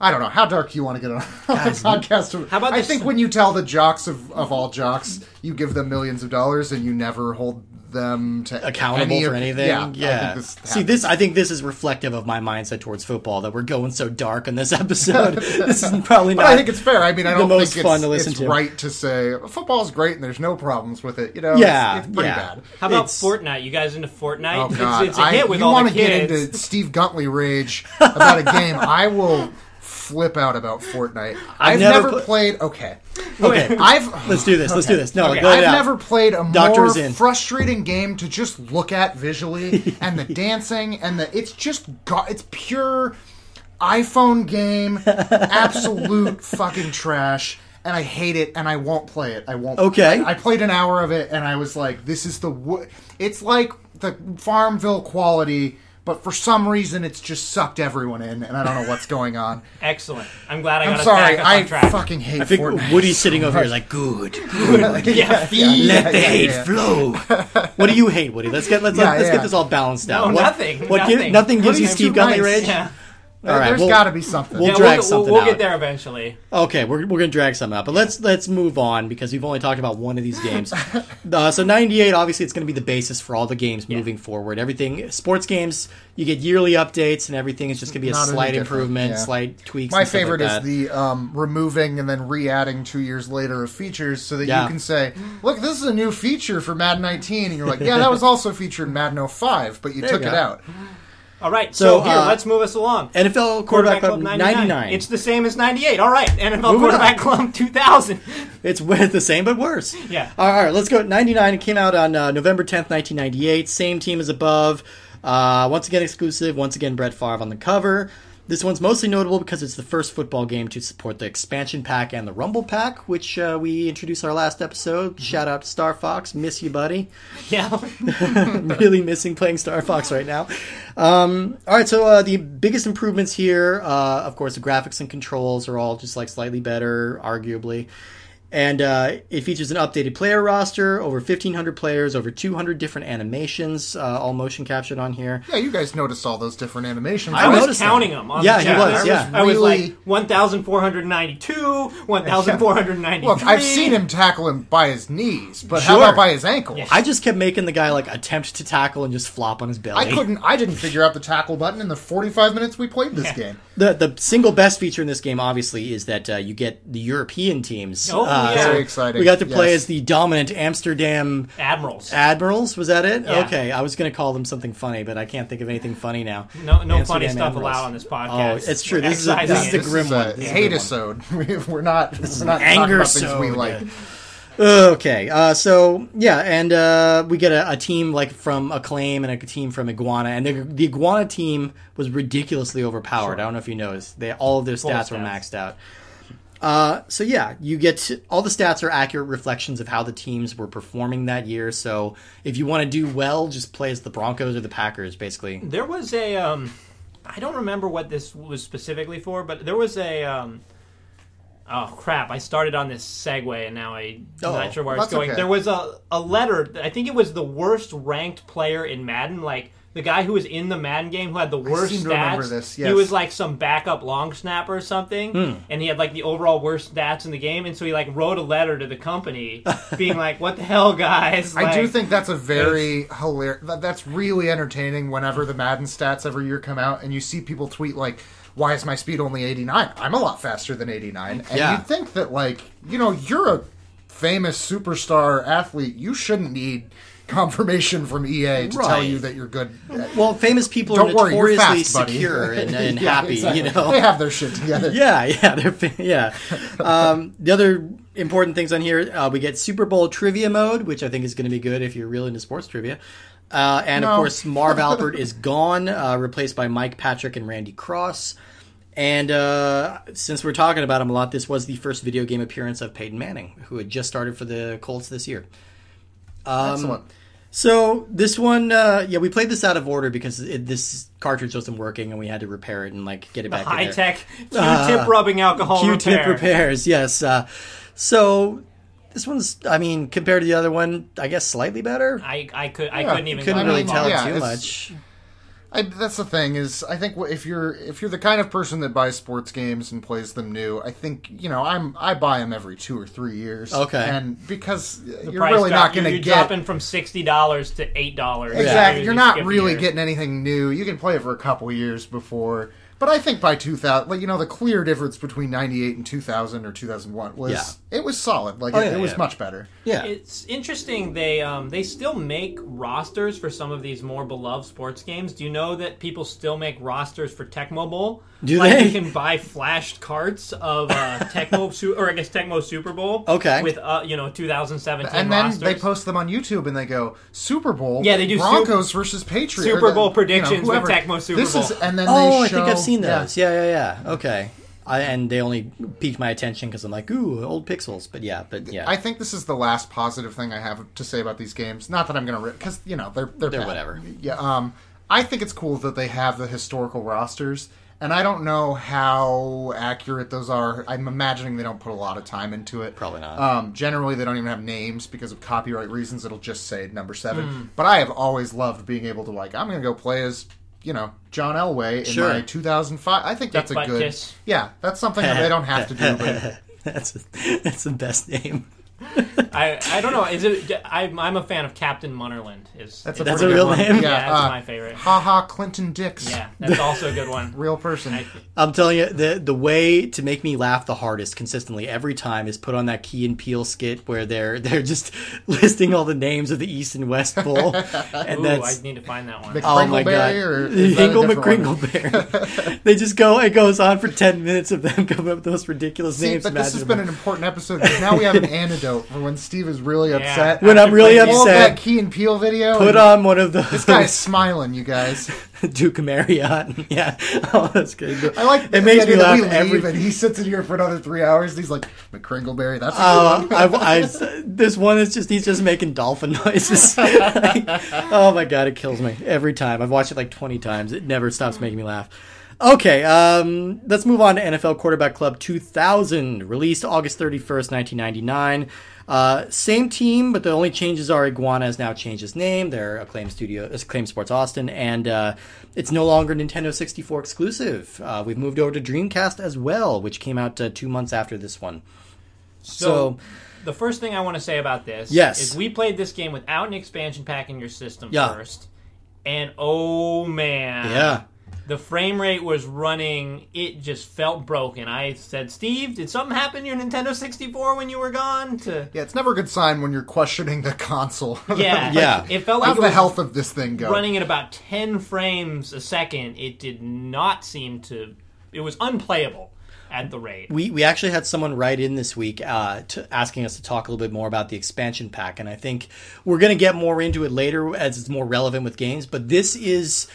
I don't know how dark you want to get on a podcast. How about I think when you tell the jocks of, of all jocks, you give them millions of dollars and you never hold them to accountable any for of- anything. Yeah, Yeah. This See, this I think this is reflective of my mindset towards football that we're going so dark in this episode. this is probably But not. I think it's fair. I mean, I don't most think fun it's, to listen it's to. right to say football's great and there's no problems with it. You know, Yeah, it's, it's pretty yeah. bad. How about It's- Fortnite? You guys into Fortnite? Oh God! it's, a I- hit with you all wanna get into Steve Guntley rage about a game? I will flip out about Fortnite. I've, never never, pla- played. Okay, okay. I've Let's do this. Let's do this. No, Okay. I've never played a Doctor more frustrating game to just look at visually, and the dancing, and the it's just go- it's pure iPhone game, absolute fucking trash. And I hate it, and I won't play it. I won't. Okay. I, I played an hour of it, and I was like, "This is the. wo- It's like the Farmville quality, but for some reason, it's just sucked everyone in, and I don't know what's going on. Excellent. I'm glad I got I'm got us sorry, back up I on track. fucking hate. I think Fortnite Woody's so sitting over here much. like, good. yeah, Let the yeah, hate yeah. flow. what do you hate, Woody? Let's get let's Yeah, let's yeah. get this all balanced out. No, what, nothing, What gi- nothing. nothing gives you Steve too Gunley nice. rage. yeah. All right, There's we'll- got to be something. we'll Yeah, drag we'll, something we'll, we'll out. get there eventually. Okay, we're, we're gonna drag some out, but let's let's move on because we've only talked about one of these games. uh, so ninety eight, obviously, it's gonna be the basis for all the games moving forward. Everything sports games, you get yearly updates, and everything is just gonna be a Not any slight improvement, yeah. slight tweaks. My and stuff favorite like is the um, removing and then re-adding two years later of features, so that Yeah. you can say, "Look, this is a new feature for Madden 19," and you're like, "Yeah, that was also featured in Madden 05, but you There you took it out." All right, so, So, here, uh, let's move us along. NFL quarterback, club ninety nine. It's the same as 98. All right, NFL Moving quarterback club 2000. It's the same but worse. Yeah. All right, let's go. 99 it came out on uh, November 10th, 1998. Same team as above. Uh, once again exclusive. Once again Brett Favre on the cover. This one's mostly notable because it's the first football game to support the expansion pack and the Rumble pack, which uh, we introduced our last episode. Shout out to Star Fox, miss you, buddy. Yeah. really missing playing Star Fox right now. Um, all right, so uh, the biggest improvements here, uh, of course, the graphics and controls are all just like slightly better, arguably. And uh, it features an updated player roster, over 1,500 players, over 200 different animations, uh, all motion captured on here. Yeah, you guys noticed all those different animations. I I was noticed counting that. them. On Yeah, the he was, yeah. I was Really- like 1,492, 1,493. Look, I've seen him tackle him by his knees, but Sure. how about by his ankles? Yeah. I just kept making the guy like attempt to tackle and just flop on his belly. I couldn't. I didn't figure out the tackle button in the 45 minutes we played this Yeah. game. The the single best feature in this game, obviously, is that uh, you get the European teams. Oh, Uh, yeah. Very exciting. We got to play Yes. as the dominant Amsterdam Admirals. Admirals. Was that it? Yeah. Okay, I was going to call them something funny, but I can't think of anything funny now. No, no Amsterdam funny stuff Admirals. allowed on this podcast. Oh, podcast. it's true. We're This is a- this is the grim is one. a This is a hate episode. We're not. This is not talking Anger about things we sode. like. Okay, uh, so yeah, and uh, we get a, a team like from Acclaim and a team from Iguana, and the, the Iguana team was ridiculously overpowered. I don't know if you noticed; they all of their Full stats were maxed out. Uh, so yeah, you get to, all the stats are accurate reflections of how the teams were performing that year. So if you want to do well, just play as the Broncos or the Packers, basically. There was a um, I don't remember what this was specifically for, but there was a um, oh crap! I started on this segue and now I'm Oh, not sure where it's going. okay. There was a a letter. I think it was the worst ranked player in Madden, like the guy who was in the Madden game who had the worst seem to stats. remember this, He was like some backup long snapper or something, Hmm. and he had like the overall worst stats in the game. And so he like wrote a letter to the company, being like, "What the hell, guys?" I do think that's a very hilarious. That, that's really entertaining. Whenever the Madden stats every year come out, and you see people tweet like, "Why is my speed only 89? I'm a lot faster than 89." And Yeah. you'd think that like, you know, you're a famous superstar athlete. You shouldn't need confirmation from EA to tell you that you're good. Well, famous people Don't are worry, notoriously fast, buddy. secure and, and Yeah, happy, exactly. you know. they have their shit together. Yeah, yeah, they're yeah. Um, the other important things on here, uh, we get Super Bowl trivia mode, which I think is going to be good if you're really into sports trivia. Uh, and of course, Marv Albert is gone, uh, replaced by Mike Patrick and Randy Cross. And uh, since we're talking about him a lot, this was the first video game appearance of Peyton Manning, who had just started for the Colts this year. Excellent. So this one, uh, yeah, we played this out of order because it, this cartridge wasn't working, and we had to repair it and like get it back. in high tech Q-tip rubbing alcohol Q-tip repair. repairs. Yes. Uh, so this one's, I mean, compared to the other one, I guess slightly better. I, I could I Yeah, couldn't even Couldn't really tell yeah, too much. I, that's the thing is I think if you're if you're the kind of person that buys sports games and plays them new, I think you know I'm I buy them every two or three years. Okay. and because you're really drop, not going you're, to you're get dropping from sixty dollars to eight dollars. exactly. You're not really getting anything new. You can play it for a couple years before. But I think by 2000, like, you know, the clear difference between 98 and 2000 or 2001 was Yeah. it was solid. Like Oh, it, yeah, it was yeah. much better. Yeah. It's interesting. They um, they still make rosters for some of these more beloved sports games. Do you know that people still make rosters for Tecmo Bowl? Do like they? You can buy flashed carts of uh, Tecmo, Su- or I guess Tecmo Super Bowl. Okay. With uh, you know 2017 And then rosters. they post them on YouTube and they go Super Bowl. Yeah, they do Broncos versus Patriots. Super or the- Bowl you know, predictions with. Tecmo Super this Is, and then oh, they I think I've seen yeah. those. Yeah, yeah, yeah. Okay. I, and they only piqued my attention because I'm like, ooh, old pixels. But yeah, but yeah. I think this is the last positive thing I have to say about these games. Not that I'm going to because you know they're they're, They're bad. whatever. Yeah. Um. I think it's cool that they have the historical rosters, and I don't know how accurate those are. I'm imagining they don't put a lot of time into it. Probably not. Um. Generally, they don't even have names because of copyright reasons. It'll just say number seven. Hmm. But I have always loved being able to like I'm going to go play as. You know, John Elway in Sure. my 2005. I think that's a good. Kiss. Yeah, that's something that they don't have to do. But that's that's the best name. I, I don't know. Is it? I'm, I'm a fan of Captain Munnerlyn. Is That's a, That's pretty a real one. name? yeah, Yeah, that's uh, my favorite. haha, Clinton Dix. Yeah, that's also a good one. real person. I- I'm telling you, the the way to make me laugh the hardest consistently every time is put on that Key and Peele skit where they're they're just listing all the names of the East and West Bowl, and Ooh, that's I need to find that one. Mc- oh my god, Kringleberry, or is that a Hinkle different one? McCringleberry. they just go. It goes on for ten minutes of them coming up with those ridiculous See, names. but this has been an important episode because now we have an antidote for when Steve is really upset. When I'm really After Pull up upset, that Key and Peele video. Put on one of those. This guy's smiling, you guys. Duke Marriott. Yeah, oh, that's good. I like. It It makes me idea that laugh we every. leave and he sits in here for another three hours. And he's like McCringleberry. That's a Uh, good one. I, I, this one is just he's just making dolphin noises. Like, oh my god, it kills me every time. I've watched it like twenty times. It never stops making me laugh. Okay, um, let's move on to NFL Quarterback Club 2000, released August 31st, 1999. Uh, same team, but the only changes are Iguana has now changed his name. They're Acclaim Studio, Acclaim Sports Austin, and uh, it's no longer Nintendo 64 exclusive. Uh, we've moved over to Dreamcast as well, which came out uh, two months after this one. So, the first thing I want to say about this Yes. is we played this game without an expansion pack in your system Yeah. first. And oh man. Yeah. The frame rate was running, it just felt broken. I said, Steve, did something happen to your Nintendo 64 when you were gone? To Yeah, it's never a good sign when you're questioning the console. Yeah. Yeah. It felt like How's it the health of this thing go? running at about 10 frames a second. It did not seem to. It was unplayable at the rate. We we actually had someone write in this week uh, to, asking us to talk a little bit more about the expansion pack, and I think we're going to get more into it later as it's more relevant with games. But this is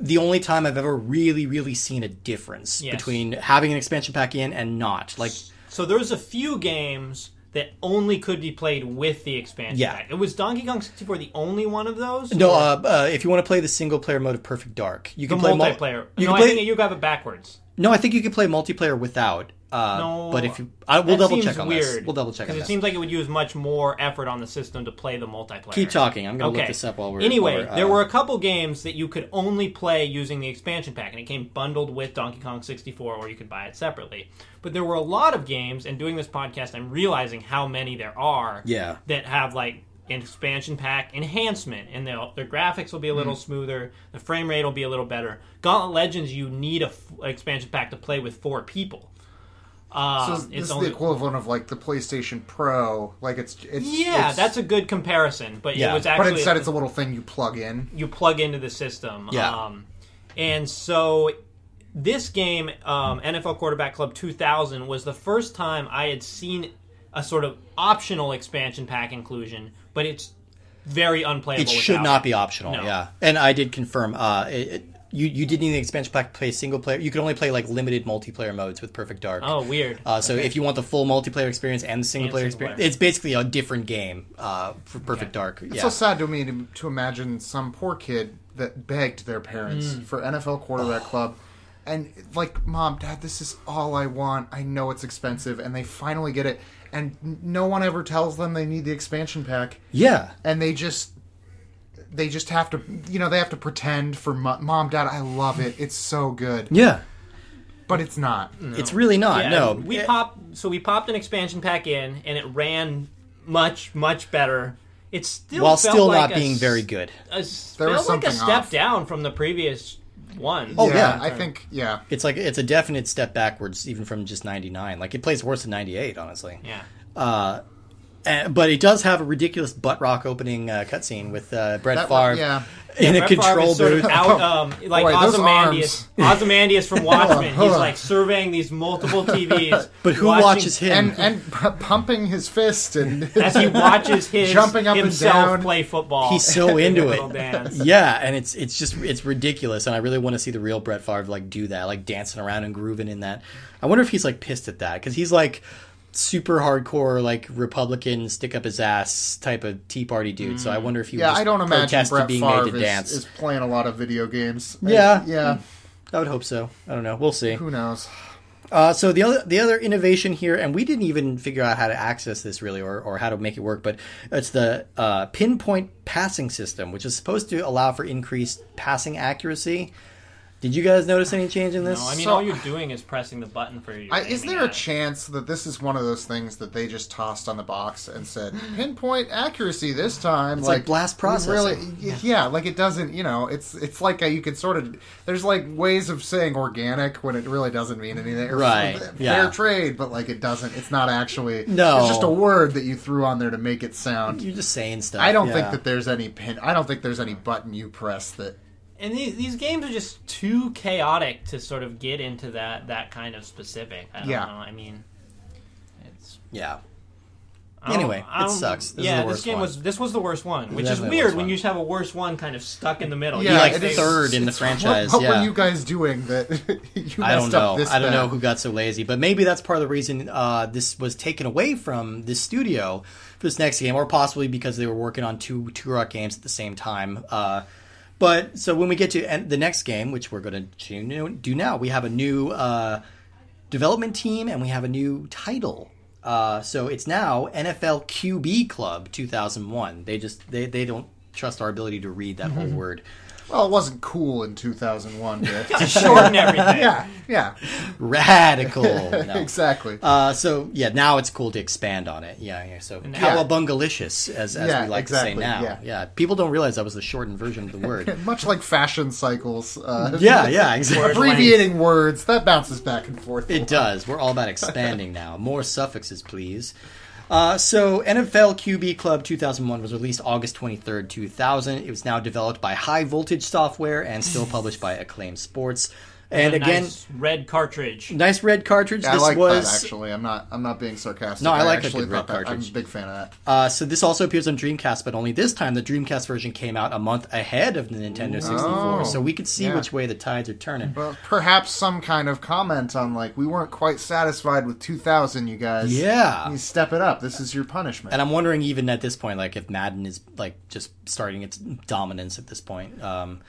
the only time I've ever really really seen a difference Yes. between having an expansion pack in and not. Like So there's a few games that only could be played with the expansion Yeah. pack. It was Donkey Kong 64 the only one of those? no, uh, uh, if you want to play the single player mode of Perfect Dark, you the can play mul- multiplayer. you no, can I play. think you got it backwards. no, I think you can play multiplayer without. Uh, No, but if you, I, we'll double check on weird, this. We'll double check because it seems like it would use much more effort on the system to play the multiplayer. Keep talking. I'm gonna Okay. look this up while we're. anyway, while we're, uh, there were a couple games that you could only play using the expansion pack, and it came bundled with Donkey Kong 64, or you could buy it separately. But there were a lot of games, and doing this podcast, I'm realizing how many there are Yeah. that have like an expansion pack enhancement, and they'll- their graphics will be a little Hmm. smoother, the frame rate will be a little better. Gauntlet Legends, you need a f- expansion pack to play with four people. Um, So this it's is only the equivalent of like the PlayStation Pro. Like it's, it's yeah, it's- that's a good comparison, but Yeah. it was But actually instead, it's a little thing you plug in. you plug into the system. Yeah. Um, and so this game, um, NFL Quarterback Club 2000, was the first time I had seen a sort of optional expansion pack inclusion, but it's very unplayable. it should not it. be optional. No. Yeah, and I did confirm. Uh, it, it- you you didn't need the expansion pack to play single player. You could only play like limited multiplayer modes with Perfect Dark. Oh, weird. Uh, so if you want the full multiplayer experience and the single And player single experience, player. it's basically a different game uh, for Perfect Dark. Yeah. It's so sad to me to, to imagine some poor kid that begged their parents Mm. for NFL quarterback club, and like, mom, dad, this is all I want. I know it's expensive, and they finally get it, and no one ever tells them they need the expansion pack, yeah. and they just. They just have to, you know, they have to pretend for mo- mom, dad. I love it. It's so good, Yeah. but it's not. It's really not. Yeah, no. we It- popped. So we popped an expansion pack in, and it ran much much better. It still while felt still like not a being very good. a, s- There was felt like a step off. down from the previous one. Oh, yeah. I think, yeah. It's like it's a definite step backwards, even from just ninety nine. Like it plays worse than ninety eight, honestly. yeah. Uh, and, but it does have a ridiculous butt rock opening uh, cutscene with uh, Brett That Favre one- yeah. in a Brett control is sort of booth. out, um, like Boy, those Ozymandias. Ozymandias from Watchmen. Hold He's like surveying these multiple TVs. But who watching- watches him? and and p- pumping his fist and as he watches his Jumping up and himself down. play football? He's so into it. dance. Yeah, and it's it's just it's ridiculous, and I really want to see the real Brett Favre like do that, like dancing around and grooving in that. I wonder if he's like pissed at that because he's like super hardcore, like Republican, stick up his ass type of Tea Party dude. So I wonder if he yeah, I don't imagine Brett being Favre made to is, dance. is playing a lot of video games. I- Yeah. yeah. I would hope so. I don't know. We'll see. Who knows? Uh, so the other the other innovation here, and we didn't even figure out how to access this really, or, or how to make it work, but it's the uh, pinpoint passing system, which is supposed to allow for increased passing accuracy. Did you guys notice any change in this? No, I mean So- all you're doing is pressing the button for your. I, is aiming there a at. chance that this is one of those things that they just tossed on the box and said pinpoint accuracy this time? It's like blast we processing. Really, yeah. like it doesn't. You know, it's it's like a, you can sort of. There's like ways of saying organic when it really doesn't mean anything. Or Right, Fair yeah. trade, but like it doesn't. It's not actually. No. It's just a word that you threw on there to make it sound. You're just saying stuff. I don't yeah. think that there's any pin. I don't think there's any button you press that. And these, these games are just too chaotic to sort of get into that that kind of specific. I don't Yeah. know. I mean, it's Yeah. I Anyway, I it sucks. This is yeah, the this game one. was this was the worst one, which is weird when one. you just have a worst one kind of stuck in the middle. Yeah, You, like it is- third in the franchise, What, what yeah. were you guys doing that you messed I don't know. up this I don't know who got so lazy, but maybe that's part of the reason uh, this was taken away from this studio for this next game, or possibly because they were working on two Turok games at the same time. Uh, but so when we get to the next game, which we're going to do now, we have a new uh, development team and we have a new title. Uh, so it's now NFL QB Club 2001. They just they they don't trust our ability to read that whole word. Well, it wasn't cool in 2001. Dick. to shorten everything. yeah, yeah, Radical. No. exactly. Uh, so yeah, now it's cool to expand on it. Yeah, yeah. So cowabungalicious, as, as Yeah, we like exactly, to say now. yeah. people don't realize that was the shortened version of the word. Much like fashion cycles. Uh, yeah, yeah, exactly. Abbreviating words that bounces back and forth. It does. We're all about expanding now. More suffixes, please. Uh, so, NFL QB Club 2001 was released August 23rd, 2000. It was now developed by High Voltage Software and still published by Acclaim Sports. And A again, nice red cartridge. nice red cartridge. I this like was that actually. I'm not. I'm not being sarcastic. No, I like a actually good red thought that- I'm a big fan of that. Uh, so this also appears on Dreamcast, but only this time the Dreamcast version came out a month ahead of the Nintendo 64, Oh, so we could see yeah. which way the tides are turning. Well, perhaps some kind of comment on like we weren't quite satisfied with 2000. You guys, Yeah. you step it up. This is your punishment. And I'm wondering even at this point, like if Madden is like just starting its dominance at this point. Um,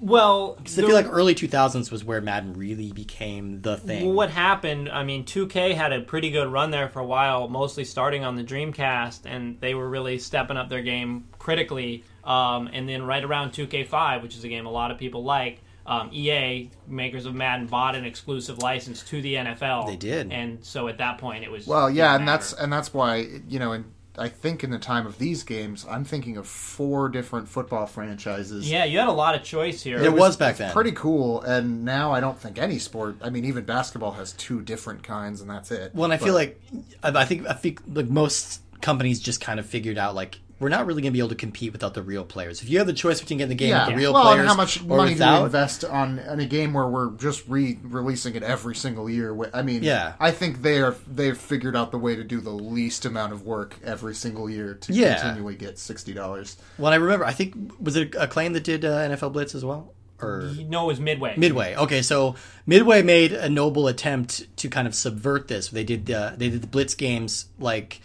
Well, 'Cause I feel like early 2000s was where Madden really became the thing. What happened? I mean, 2K had a pretty good run there for a while, mostly starting on the Dreamcast, and they were really stepping up their game critically. Um, and then right around 2K5, which is a game a lot of people like, um, EA, makers of Madden, bought an exclusive license to the NFL. They did. and so at that point, it was Well, yeah, didn't and that's and that's why you know, and I think in the time of these games, I'm thinking of four different football franchises. yeah, you had a lot of choice here. It was back then. Pretty cool, and now I don't think any sport. I mean, even basketball has two different kinds, and that's it. Well, and I feel like I I think I think like most companies just kind of figured out like we're not really going to be able to compete without the real players. If you have the choice between getting the game yeah, with the real well, players and how much or money do without, we invest on in a game where we're just re-releasing it every single year? I mean, Yeah. I think they are they've figured out the way to do the least amount of work every single year to Yeah. continually get sixty dollars. Well, I remember, I think was it Acclaim that did uh, NFL Blitz as well, or You know, it was Midway. Midway? Okay, so Midway made a noble attempt to kind of subvert this. They did uh, they did the Blitz games like,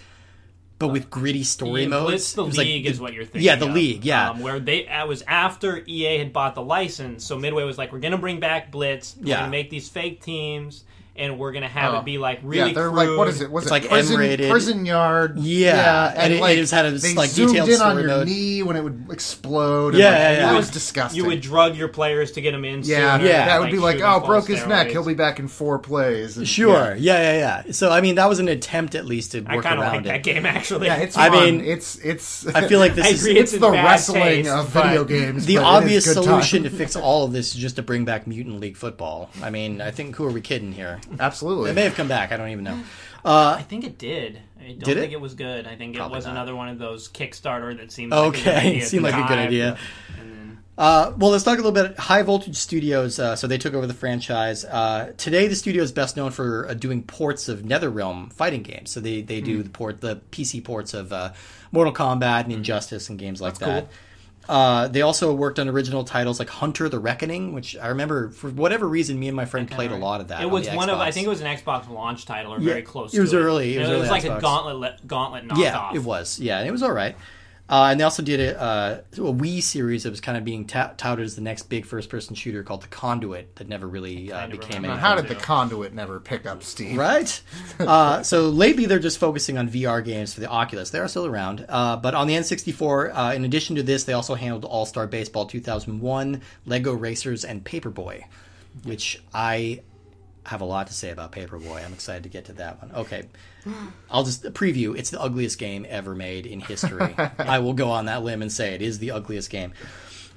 but with gritty story Yeah, modes. Blitz the was like is what you're thinking. Yeah, the of. league. Yeah, um, where they that was after EA had bought the license, so Midway was like, "We're gonna bring back Blitz. We're Yeah. gonna make these fake teams, and we're gonna have Oh. it be like really yeah, they're crude. like, what is it? Was It's it like prison, M-rated. prison yard? Yeah, and it- it just had a, they like, zoomed detailed in on your mode. knee when it would explode. Yeah, and, like, yeah, yeah. It was disgusting. You would drug your players to get them in. yeah, sooner, Yeah. that would be like, oh, full broke his neck. He'll be back in four plays. And- sure. Yeah. Yeah. yeah, yeah, So I mean, that was an attempt at least to I work kind of around like it. that game actually. Yeah, it's I fun. mean, it's it's. I feel like this is it's the wrestling of video games. the but it is obvious solution to fix all of this is just to bring back mutant league football. I mean, I think who are we kidding here? Absolutely. It may have come back. I don't even know. I think it did. I don't Did it? think it was good. I think Probably it was not. another one of those Kickstarter that seemed like a good Okay, idea seemed like a good idea. And then Uh, well, let's talk a little bit. High Voltage Studios. Uh, so they took over the franchise. Uh, today, the studio is best known for uh, doing ports of NetherRealm fighting games. So they they do the port the PC ports of uh, Mortal Kombat and Injustice and games like. That's that. Uh, they also worked on original titles like Hunter the Reckoning, which I remember for whatever reason, me and my friend played a lot of that. It on was the one of I think it was an Xbox launch title or Yeah, very close. it was to early- it was early like Xbox. a gauntlet gauntlet knockoff. Yeah, it was. Yeah, and it was all right. Uh, and they also did a, uh, a Wii series that was kind of being ta- touted as the next big first-person shooter called The Conduit that never really uh, became anything. How did the conduit never pick up steam? Right. uh, so lately, they're just focusing on VR games for the Oculus. They are still around, uh, but on the N64, uh, in addition to this, they also handled All Star Baseball 2001, Lego Racers, and Paperboy, which I have a lot to say about Paperboy. I'm excited to get to that one. Okay. I'll just preview. It's the ugliest game ever made in history. I will go on that limb and say it is the ugliest game.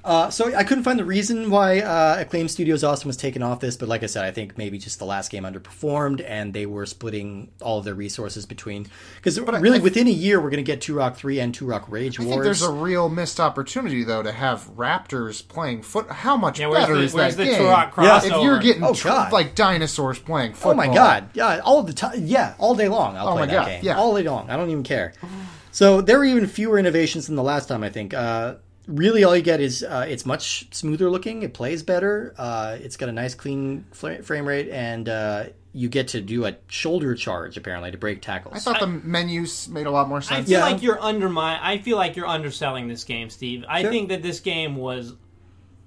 Uh, so I couldn't find the reason why uh, Acclaim Studios Austin was taken off this, but like I said, I think maybe just the last game underperformed, and they were splitting all of their resources between. Because really, I- within a year, we're going to get Turok Three and Turok Rage I Wars. think there's a real missed opportunity though to have Raptors playing foot. How much Yeah, better the- is that the game? Yeah. If you're getting Oh, tr- like dinosaurs playing football, Oh my god! Yeah, all the time. Yeah, all day long. I'll Oh play my that God, game. yeah. all day long. I don't even care. So there were even fewer innovations than the last time. I think. Uh, really, all you get is uh, it's much smoother looking. It plays better. Uh, it's got a nice, clean fl- frame rate, and uh, you get to do a shoulder charge apparently to break tackles. I thought the menus made a lot more sense I sense. feel Yeah. like you're undermine. I feel like you're underselling this game, Steve. I Sure. think that this game was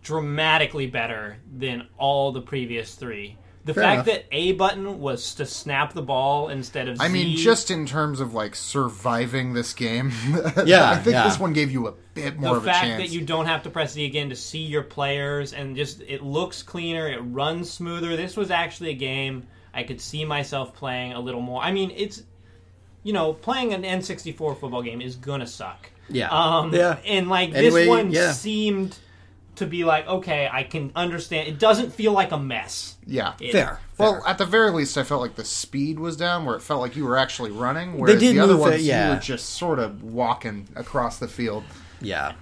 dramatically better than all the previous three. The Fair fact enough. that A button was to snap the ball instead of I mean, just in terms of like surviving this game, Yeah, I think yeah. this one gave you a bit more the of a fact chance. that you don't have to press Z again to see your players and just it looks cleaner, it runs smoother. This was actually a game I could see myself playing a little more. I mean, it's you know, playing an N64 football game is gonna suck. yeah, Um, yeah. And like Anyway, this one yeah. seemed to be like, okay, I can understand. It doesn't feel like a mess. yeah. It- Fair. Well, fair. at the very least, I felt like the speed was down, where it felt like you were actually running. Whereas did the other move it, ones, yeah. you were just sort of walking across the field. yeah.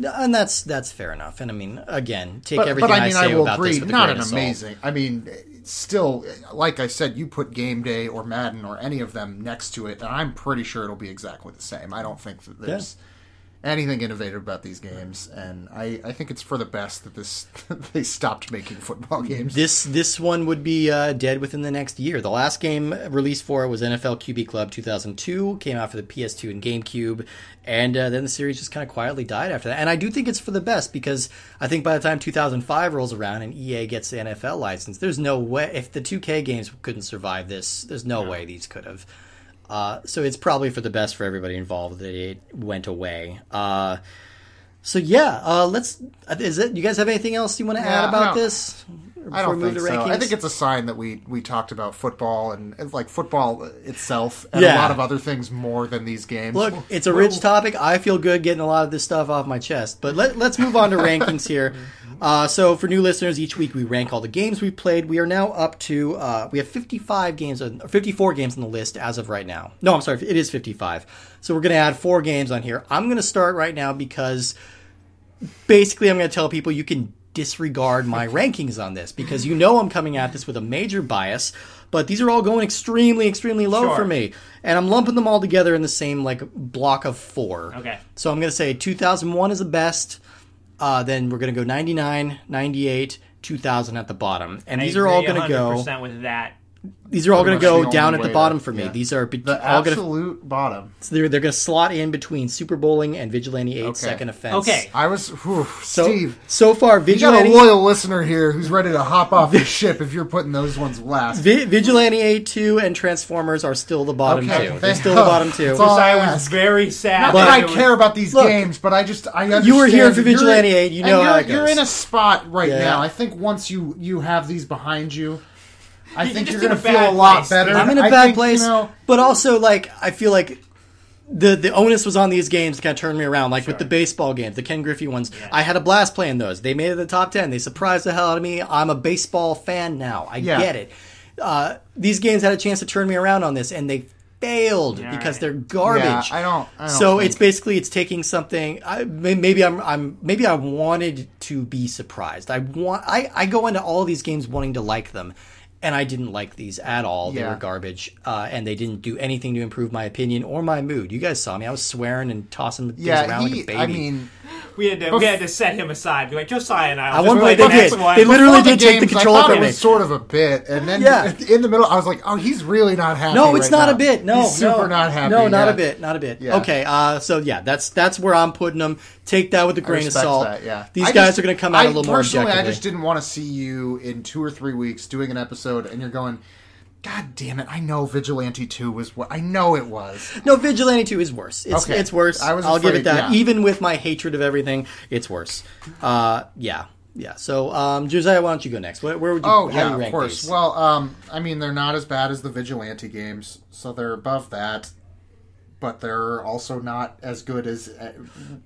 And that's that's fair enough. And I mean, again, take But, everything but I mean, I, say will about agree, this with not an of salt. amazing. I mean, still, like I said, you put Game Day or Madden or any of them next to it, and I'm pretty sure it'll be exactly the same. I don't think that there's anything innovative about these games, and I, I think it's for the best that this they stopped making football games. This this one would be uh, dead within the next year. The last game released for it was NFL QB Club 2002. Came out for the PS2 and GameCube, and uh, then the series just kind of quietly died after that. And I do think it's for the best because I think by the time 2005 rolls around and EA gets the NFL license, there's no way if the 2K games couldn't survive this, there's no way these could have. Uh, so it's probably for the best for everybody involved that it went away. Uh, so yeah, uh, let's. Is it? You guys have anything else you want to Yeah, add about this? I don't think move to so. I think it's a sign that we we talked about football and and, like football itself and Yeah. a lot of other things more than these games. Look, it's a rich topic. I feel good getting a lot of this stuff off my chest. But let, let's move on to rankings here. Uh, so, for new listeners, each week we rank all the games we've played. We are now up to uh, we have 55 games, on, 54 games on the list as of right now. No, I'm sorry, it is 55. So we're going to add four games on here. I'm going to start right now because basically I'm going to tell people you can disregard my rankings on this because you know I'm coming at this with a major bias. But these are all going extremely, extremely low Sure. for me, and I'm lumping them all together in the same like block of four. Okay. So I'm going to say 2001 is the best. Uh, then we're going to go 99, 98, 2000 at the bottom, and these are all going to go. 100% with that. These are all going to go down at the bottom to- for me. yeah. These are be- the all going to absolute bottom. they're, they're going to slot in between Super Bowling and Vigilante 8 Okay. Second Offense. Okay. I was whew, So Steve. so far You got a loyal listener here who's ready to hop off the ship if you're putting those ones last. Vi- Vigilante 8 2 and Transformers are still the bottom Okay, two. They're still the bottom two. That's all Because I I was ask. very sad. Not But- that I it was- care about these Look, games, but I just I understand. you were here for that you're- Vigilante 8, you and know you're, how it You're in a spot right Yeah. now. I think once you you have these behind you, I You're think you're going to feel a lot place, better. I'm in a I bad think, place, You know, but also like I feel like the the onus was on these games to kind of turn me around. Like with the baseball games, the Ken Griffey ones, I had a blast playing those. They made it to the top ten. They surprised the hell out of me. I'm a baseball fan now. I Yeah. get it. Uh, these games had a chance to turn me around on this, and they failed Yeah, because right. they're garbage. Yeah, I don't- I don't so think- it's basically it's taking something. I, maybe I'm I'm maybe I wanted to be surprised. I want I I go into all these games wanting to like them. And I didn't like these at all. They Yeah. were garbage, uh, and they didn't do anything to improve my opinion or my mood. You guys saw me; I was swearing and tossing things yeah, around he, like a baby. I mean, we had to we had to set him aside. Be like Josiah and I. At will one point play they the next did. one. They literally before did take the games, control I thought from it was sort of a bit, and then Yeah. in the middle, I was like, "Oh, he's really not happy." no, it's right not now. a bit. No, he's super no, not happy. No, not yeah. a bit. Not a bit. Yeah. Okay, uh, so yeah, that's that's where I'm putting them. Take that with a grain of salt. that, yeah. These I guys just- are going to come out I a little more personally. I just didn't want to see you in two or three weeks doing an episode, and you're going, "God damn it! I know Vigilante Two was what I know it was." No, Vigilante 2 is worse. It's, Okay. it's worse. I was I'll give it that. yeah. Even with my hatred of everything, it's worse. Uh, yeah. Yeah. So, um, Josiah, why don't you go next? Where, where would you, Oh yeah, you of course. these? Well, um, I mean, they're not as bad as the Vigilante games, so they're above that. But they're also not as good as uh,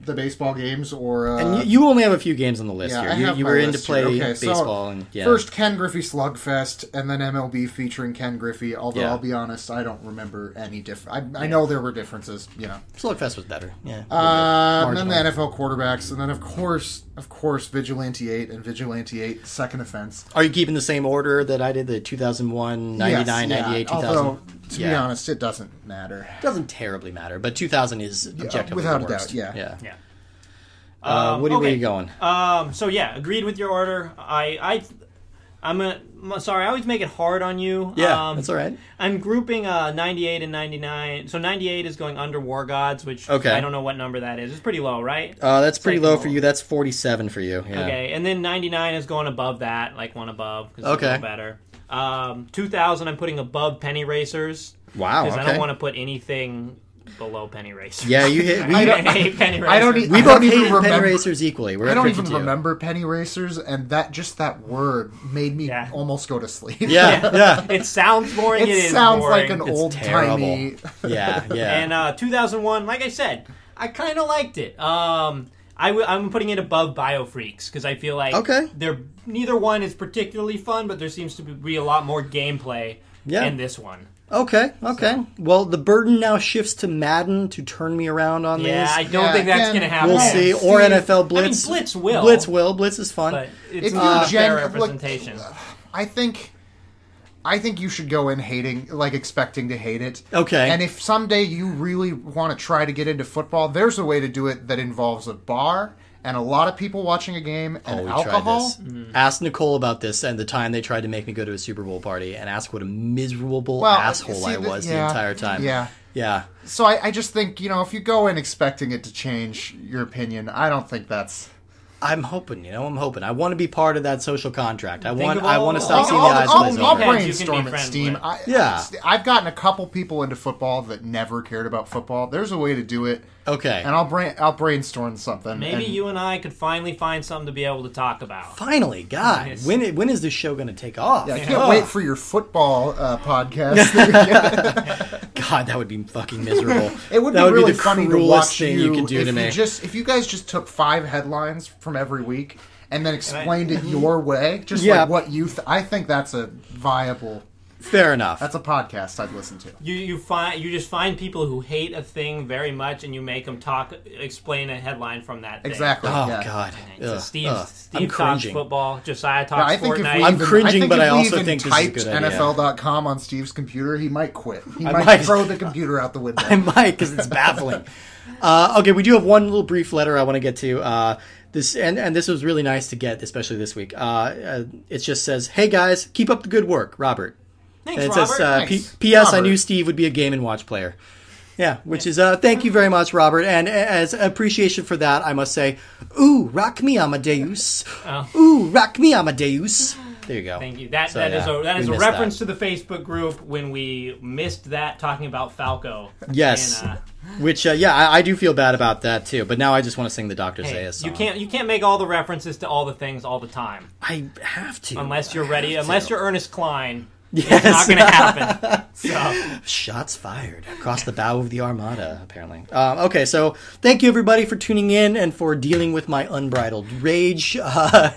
the baseball games or. Uh, and you, you only have a few games on the list yeah, here. You, you were into play. Okay, so baseball and yeah. First, Ken Griffey Slugfest, and then MLB featuring Ken Griffey. Although Yeah. I'll be honest, I don't remember any different. I, I know there were differences, you know. Slugfest was better. Yeah. Uh, and then the NFL quarterbacks, and then of course, of course, Vigilante Eight and Vigilante Eight Second Offense. Are you keeping the same order that I did? The 2001, 99, yes, 98, 2000. Although, to be honest, it doesn't matter. doesn't terribly matter, but 2000 is objectively without the a doubt, worst. yeah. Yeah. Yeah. Uh, Um, Woody, where okay. you going? Um. So yeah, agreed with your order. I I I'm a, I'm sorry. I always make it hard on you. yeah, Um, that's all right. I'm grouping uh 98 and 99. So 98 is going under War Gods, which Okay. I don't know what number that is. It's pretty low, right? Uh, that's pretty like low low. for you. That's 47 for you. Yeah. Okay, and then 99 is going above that, like one above. 'cause it's Okay. a little better. Um, 2000 I'm putting above Penny Racers Wow. because I don't want to put anything below Penny Racers. Yeah, you hit. We, I I don't- hate Penny Racers. I don't e- we I both don't even hated Penny Racers equally. We're I don't even remember penny racers, and that just that word made me Yeah. almost go to sleep. Yeah, yeah, It sounds boring. it, it is sounds boring. like an It's old terrible. timey. yeah, yeah. And uh, 2001, like I said, I kind of liked it. Um, I w- I'm putting it above Biofreaks because I feel like Okay. they're neither one is particularly fun, but there seems to be a lot more gameplay Yeah. in this one. okay, okay. Well, the burden now shifts to Madden to turn me around on this. Yeah, I don't Yeah, think that's going to happen. We'll Yeah, see. Or NFL Blitz. I mean, Blitz will. Blitz will. Blitz is fun. but it's If not you're a fair gen- look, representation. I think I think you should go in hating, like expecting to hate it. Okay. And if someday you really want to try to get into football, there's a way to do it that involves a bar and a lot of people watching a game and Oh, we alcohol. tried this. Mm. Ask Nicole about this and the time they tried to make me go to a Super Bowl party and ask what a miserable Well, asshole see, I the- was the entire time. yeah. Yeah. So I, I just think you know if you go in expecting it to change your opinion, I don't think that's. I'm hoping, you know, I'm hoping. I want to be part of that social contract. I want of I want to stop I'll- seeing I'll, the eyes I'll, glaze I'll over. Depends, you can be brainstorm it, Steam. with. I, Yeah. I've gotten a couple people into football that never cared about football. There's a way to do it, Okay. and I'll brain I'll brainstorm something. Maybe and- you and I could finally find something to be able to talk about. Finally, God, Yes. when when is this show going to take off? I can't Oh, wait for your football uh, podcast. God, that would be fucking miserable. It would that be would really be the funny to watch thing you, you could do if to you me. just if you guys just took five headlines from every week and then explained it your way, just Yeah. like what you. Th- I think that's a viable. Fair enough. That's a podcast I'd listen to. You you find you just find people who hate a thing very much, and you make them talk, explain a headline from that. Thing. Exactly. oh yeah. God. So Ugh, Steve. I'm Steve talks cringing. football. Josiah Yeah, talks I think if Fortnite. we I'm cringing, I think but if I also even think this is a typed good idea. NFL.com on Steve's computer, he might quit. He might, might. throw the computer out the window. I might because it's baffling. uh, okay, we do have one little brief letter I want to get to. Uh, this and and this was really nice to get, especially this week. Uh, uh, it just says, "Hey guys, keep up the good work, Robert." Thanks, and it Robert. says, uh, Thanks, P- "P.S. I knew Steve would be a Game and Watch player." Yeah, which is uh, thank you very much, Robert. And as appreciation for that, I must say, "Ooh, rock me, Amadeus! Oh. Ooh, rock me, Amadeus!" There you go. Thank you. That So, that is yeah, a that we is a reference that. to the Facebook group when we missed that talking about Falco. Yes. And, uh, Which, uh, yeah, I, I do feel bad about that too. But now I just want to sing the Doctor hey, Zayas song. you can't you can't make all the references to all the things all the time I have to. unless you're I ready. Unless to. you're Ernest Cline. Yes. It's not going to happen. So Shots fired across the bow of the Armada, apparently. Um, okay, so thank you everybody for tuning in and for dealing with my unbridled rage. Uh,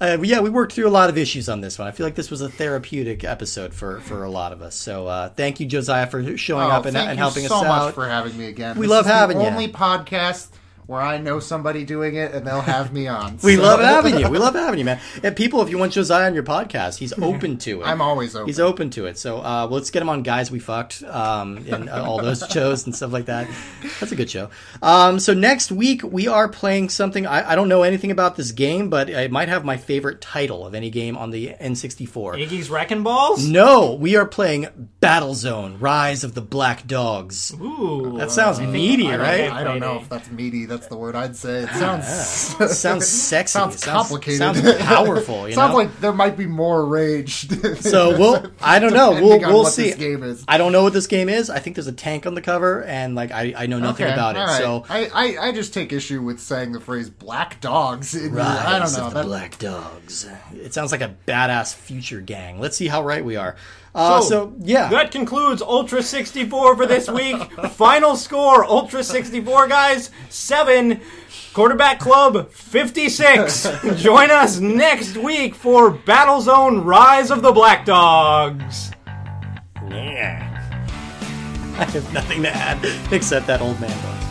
uh, yeah, we worked through a lot of issues on this one. I feel like this was a therapeutic episode for, for a lot of us. So uh, thank you, Josiah, for showing Oh, up and, helping us out. thank and you so us much for having me again. We This love is having the ya. Only podcast where I know somebody doing it and they'll have me on. We So- love having you. We love having you, man. And people, if you want Josiah on your podcast, he's open to it. I'm always open. He's open to it. So uh, well, let's get him on Guys We Fucked um, and uh, all those shows and stuff like that. That's a good show. Um, so next week we are playing something. I, I don't know anything about this game, but it might have my favorite title of any game on the N64. Iggy's Wrecking Balls. No, we are playing Battle Zone Rise of the Black Dogs. Ooh, That sounds meaty, I don't, right? I don't know if that's meaty. That's the word I'd say. It sounds Sounds sexy. sounds complicated. Sounds powerful. You sounds know? like there might be more rage. So we'll. I don't know. We'll we'll what see. this game is. I don't know what this game is. I think there's a tank on the cover, and like I, I know nothing Okay, about it. right. So I, I, I just take issue with saying the phrase "black dogs." In your- Rise I don't know. that- Black Dogs. It sounds like a badass future gang. Let's see how right we are. Uh, so, So, yeah, That concludes Ultra 64 for this week. Final score Ultra 64, guys, 7. Quarterback Club 56. Join us next week for Battlezone Rise of the Black Dogs. yeah. I have nothing to add except that old man voice.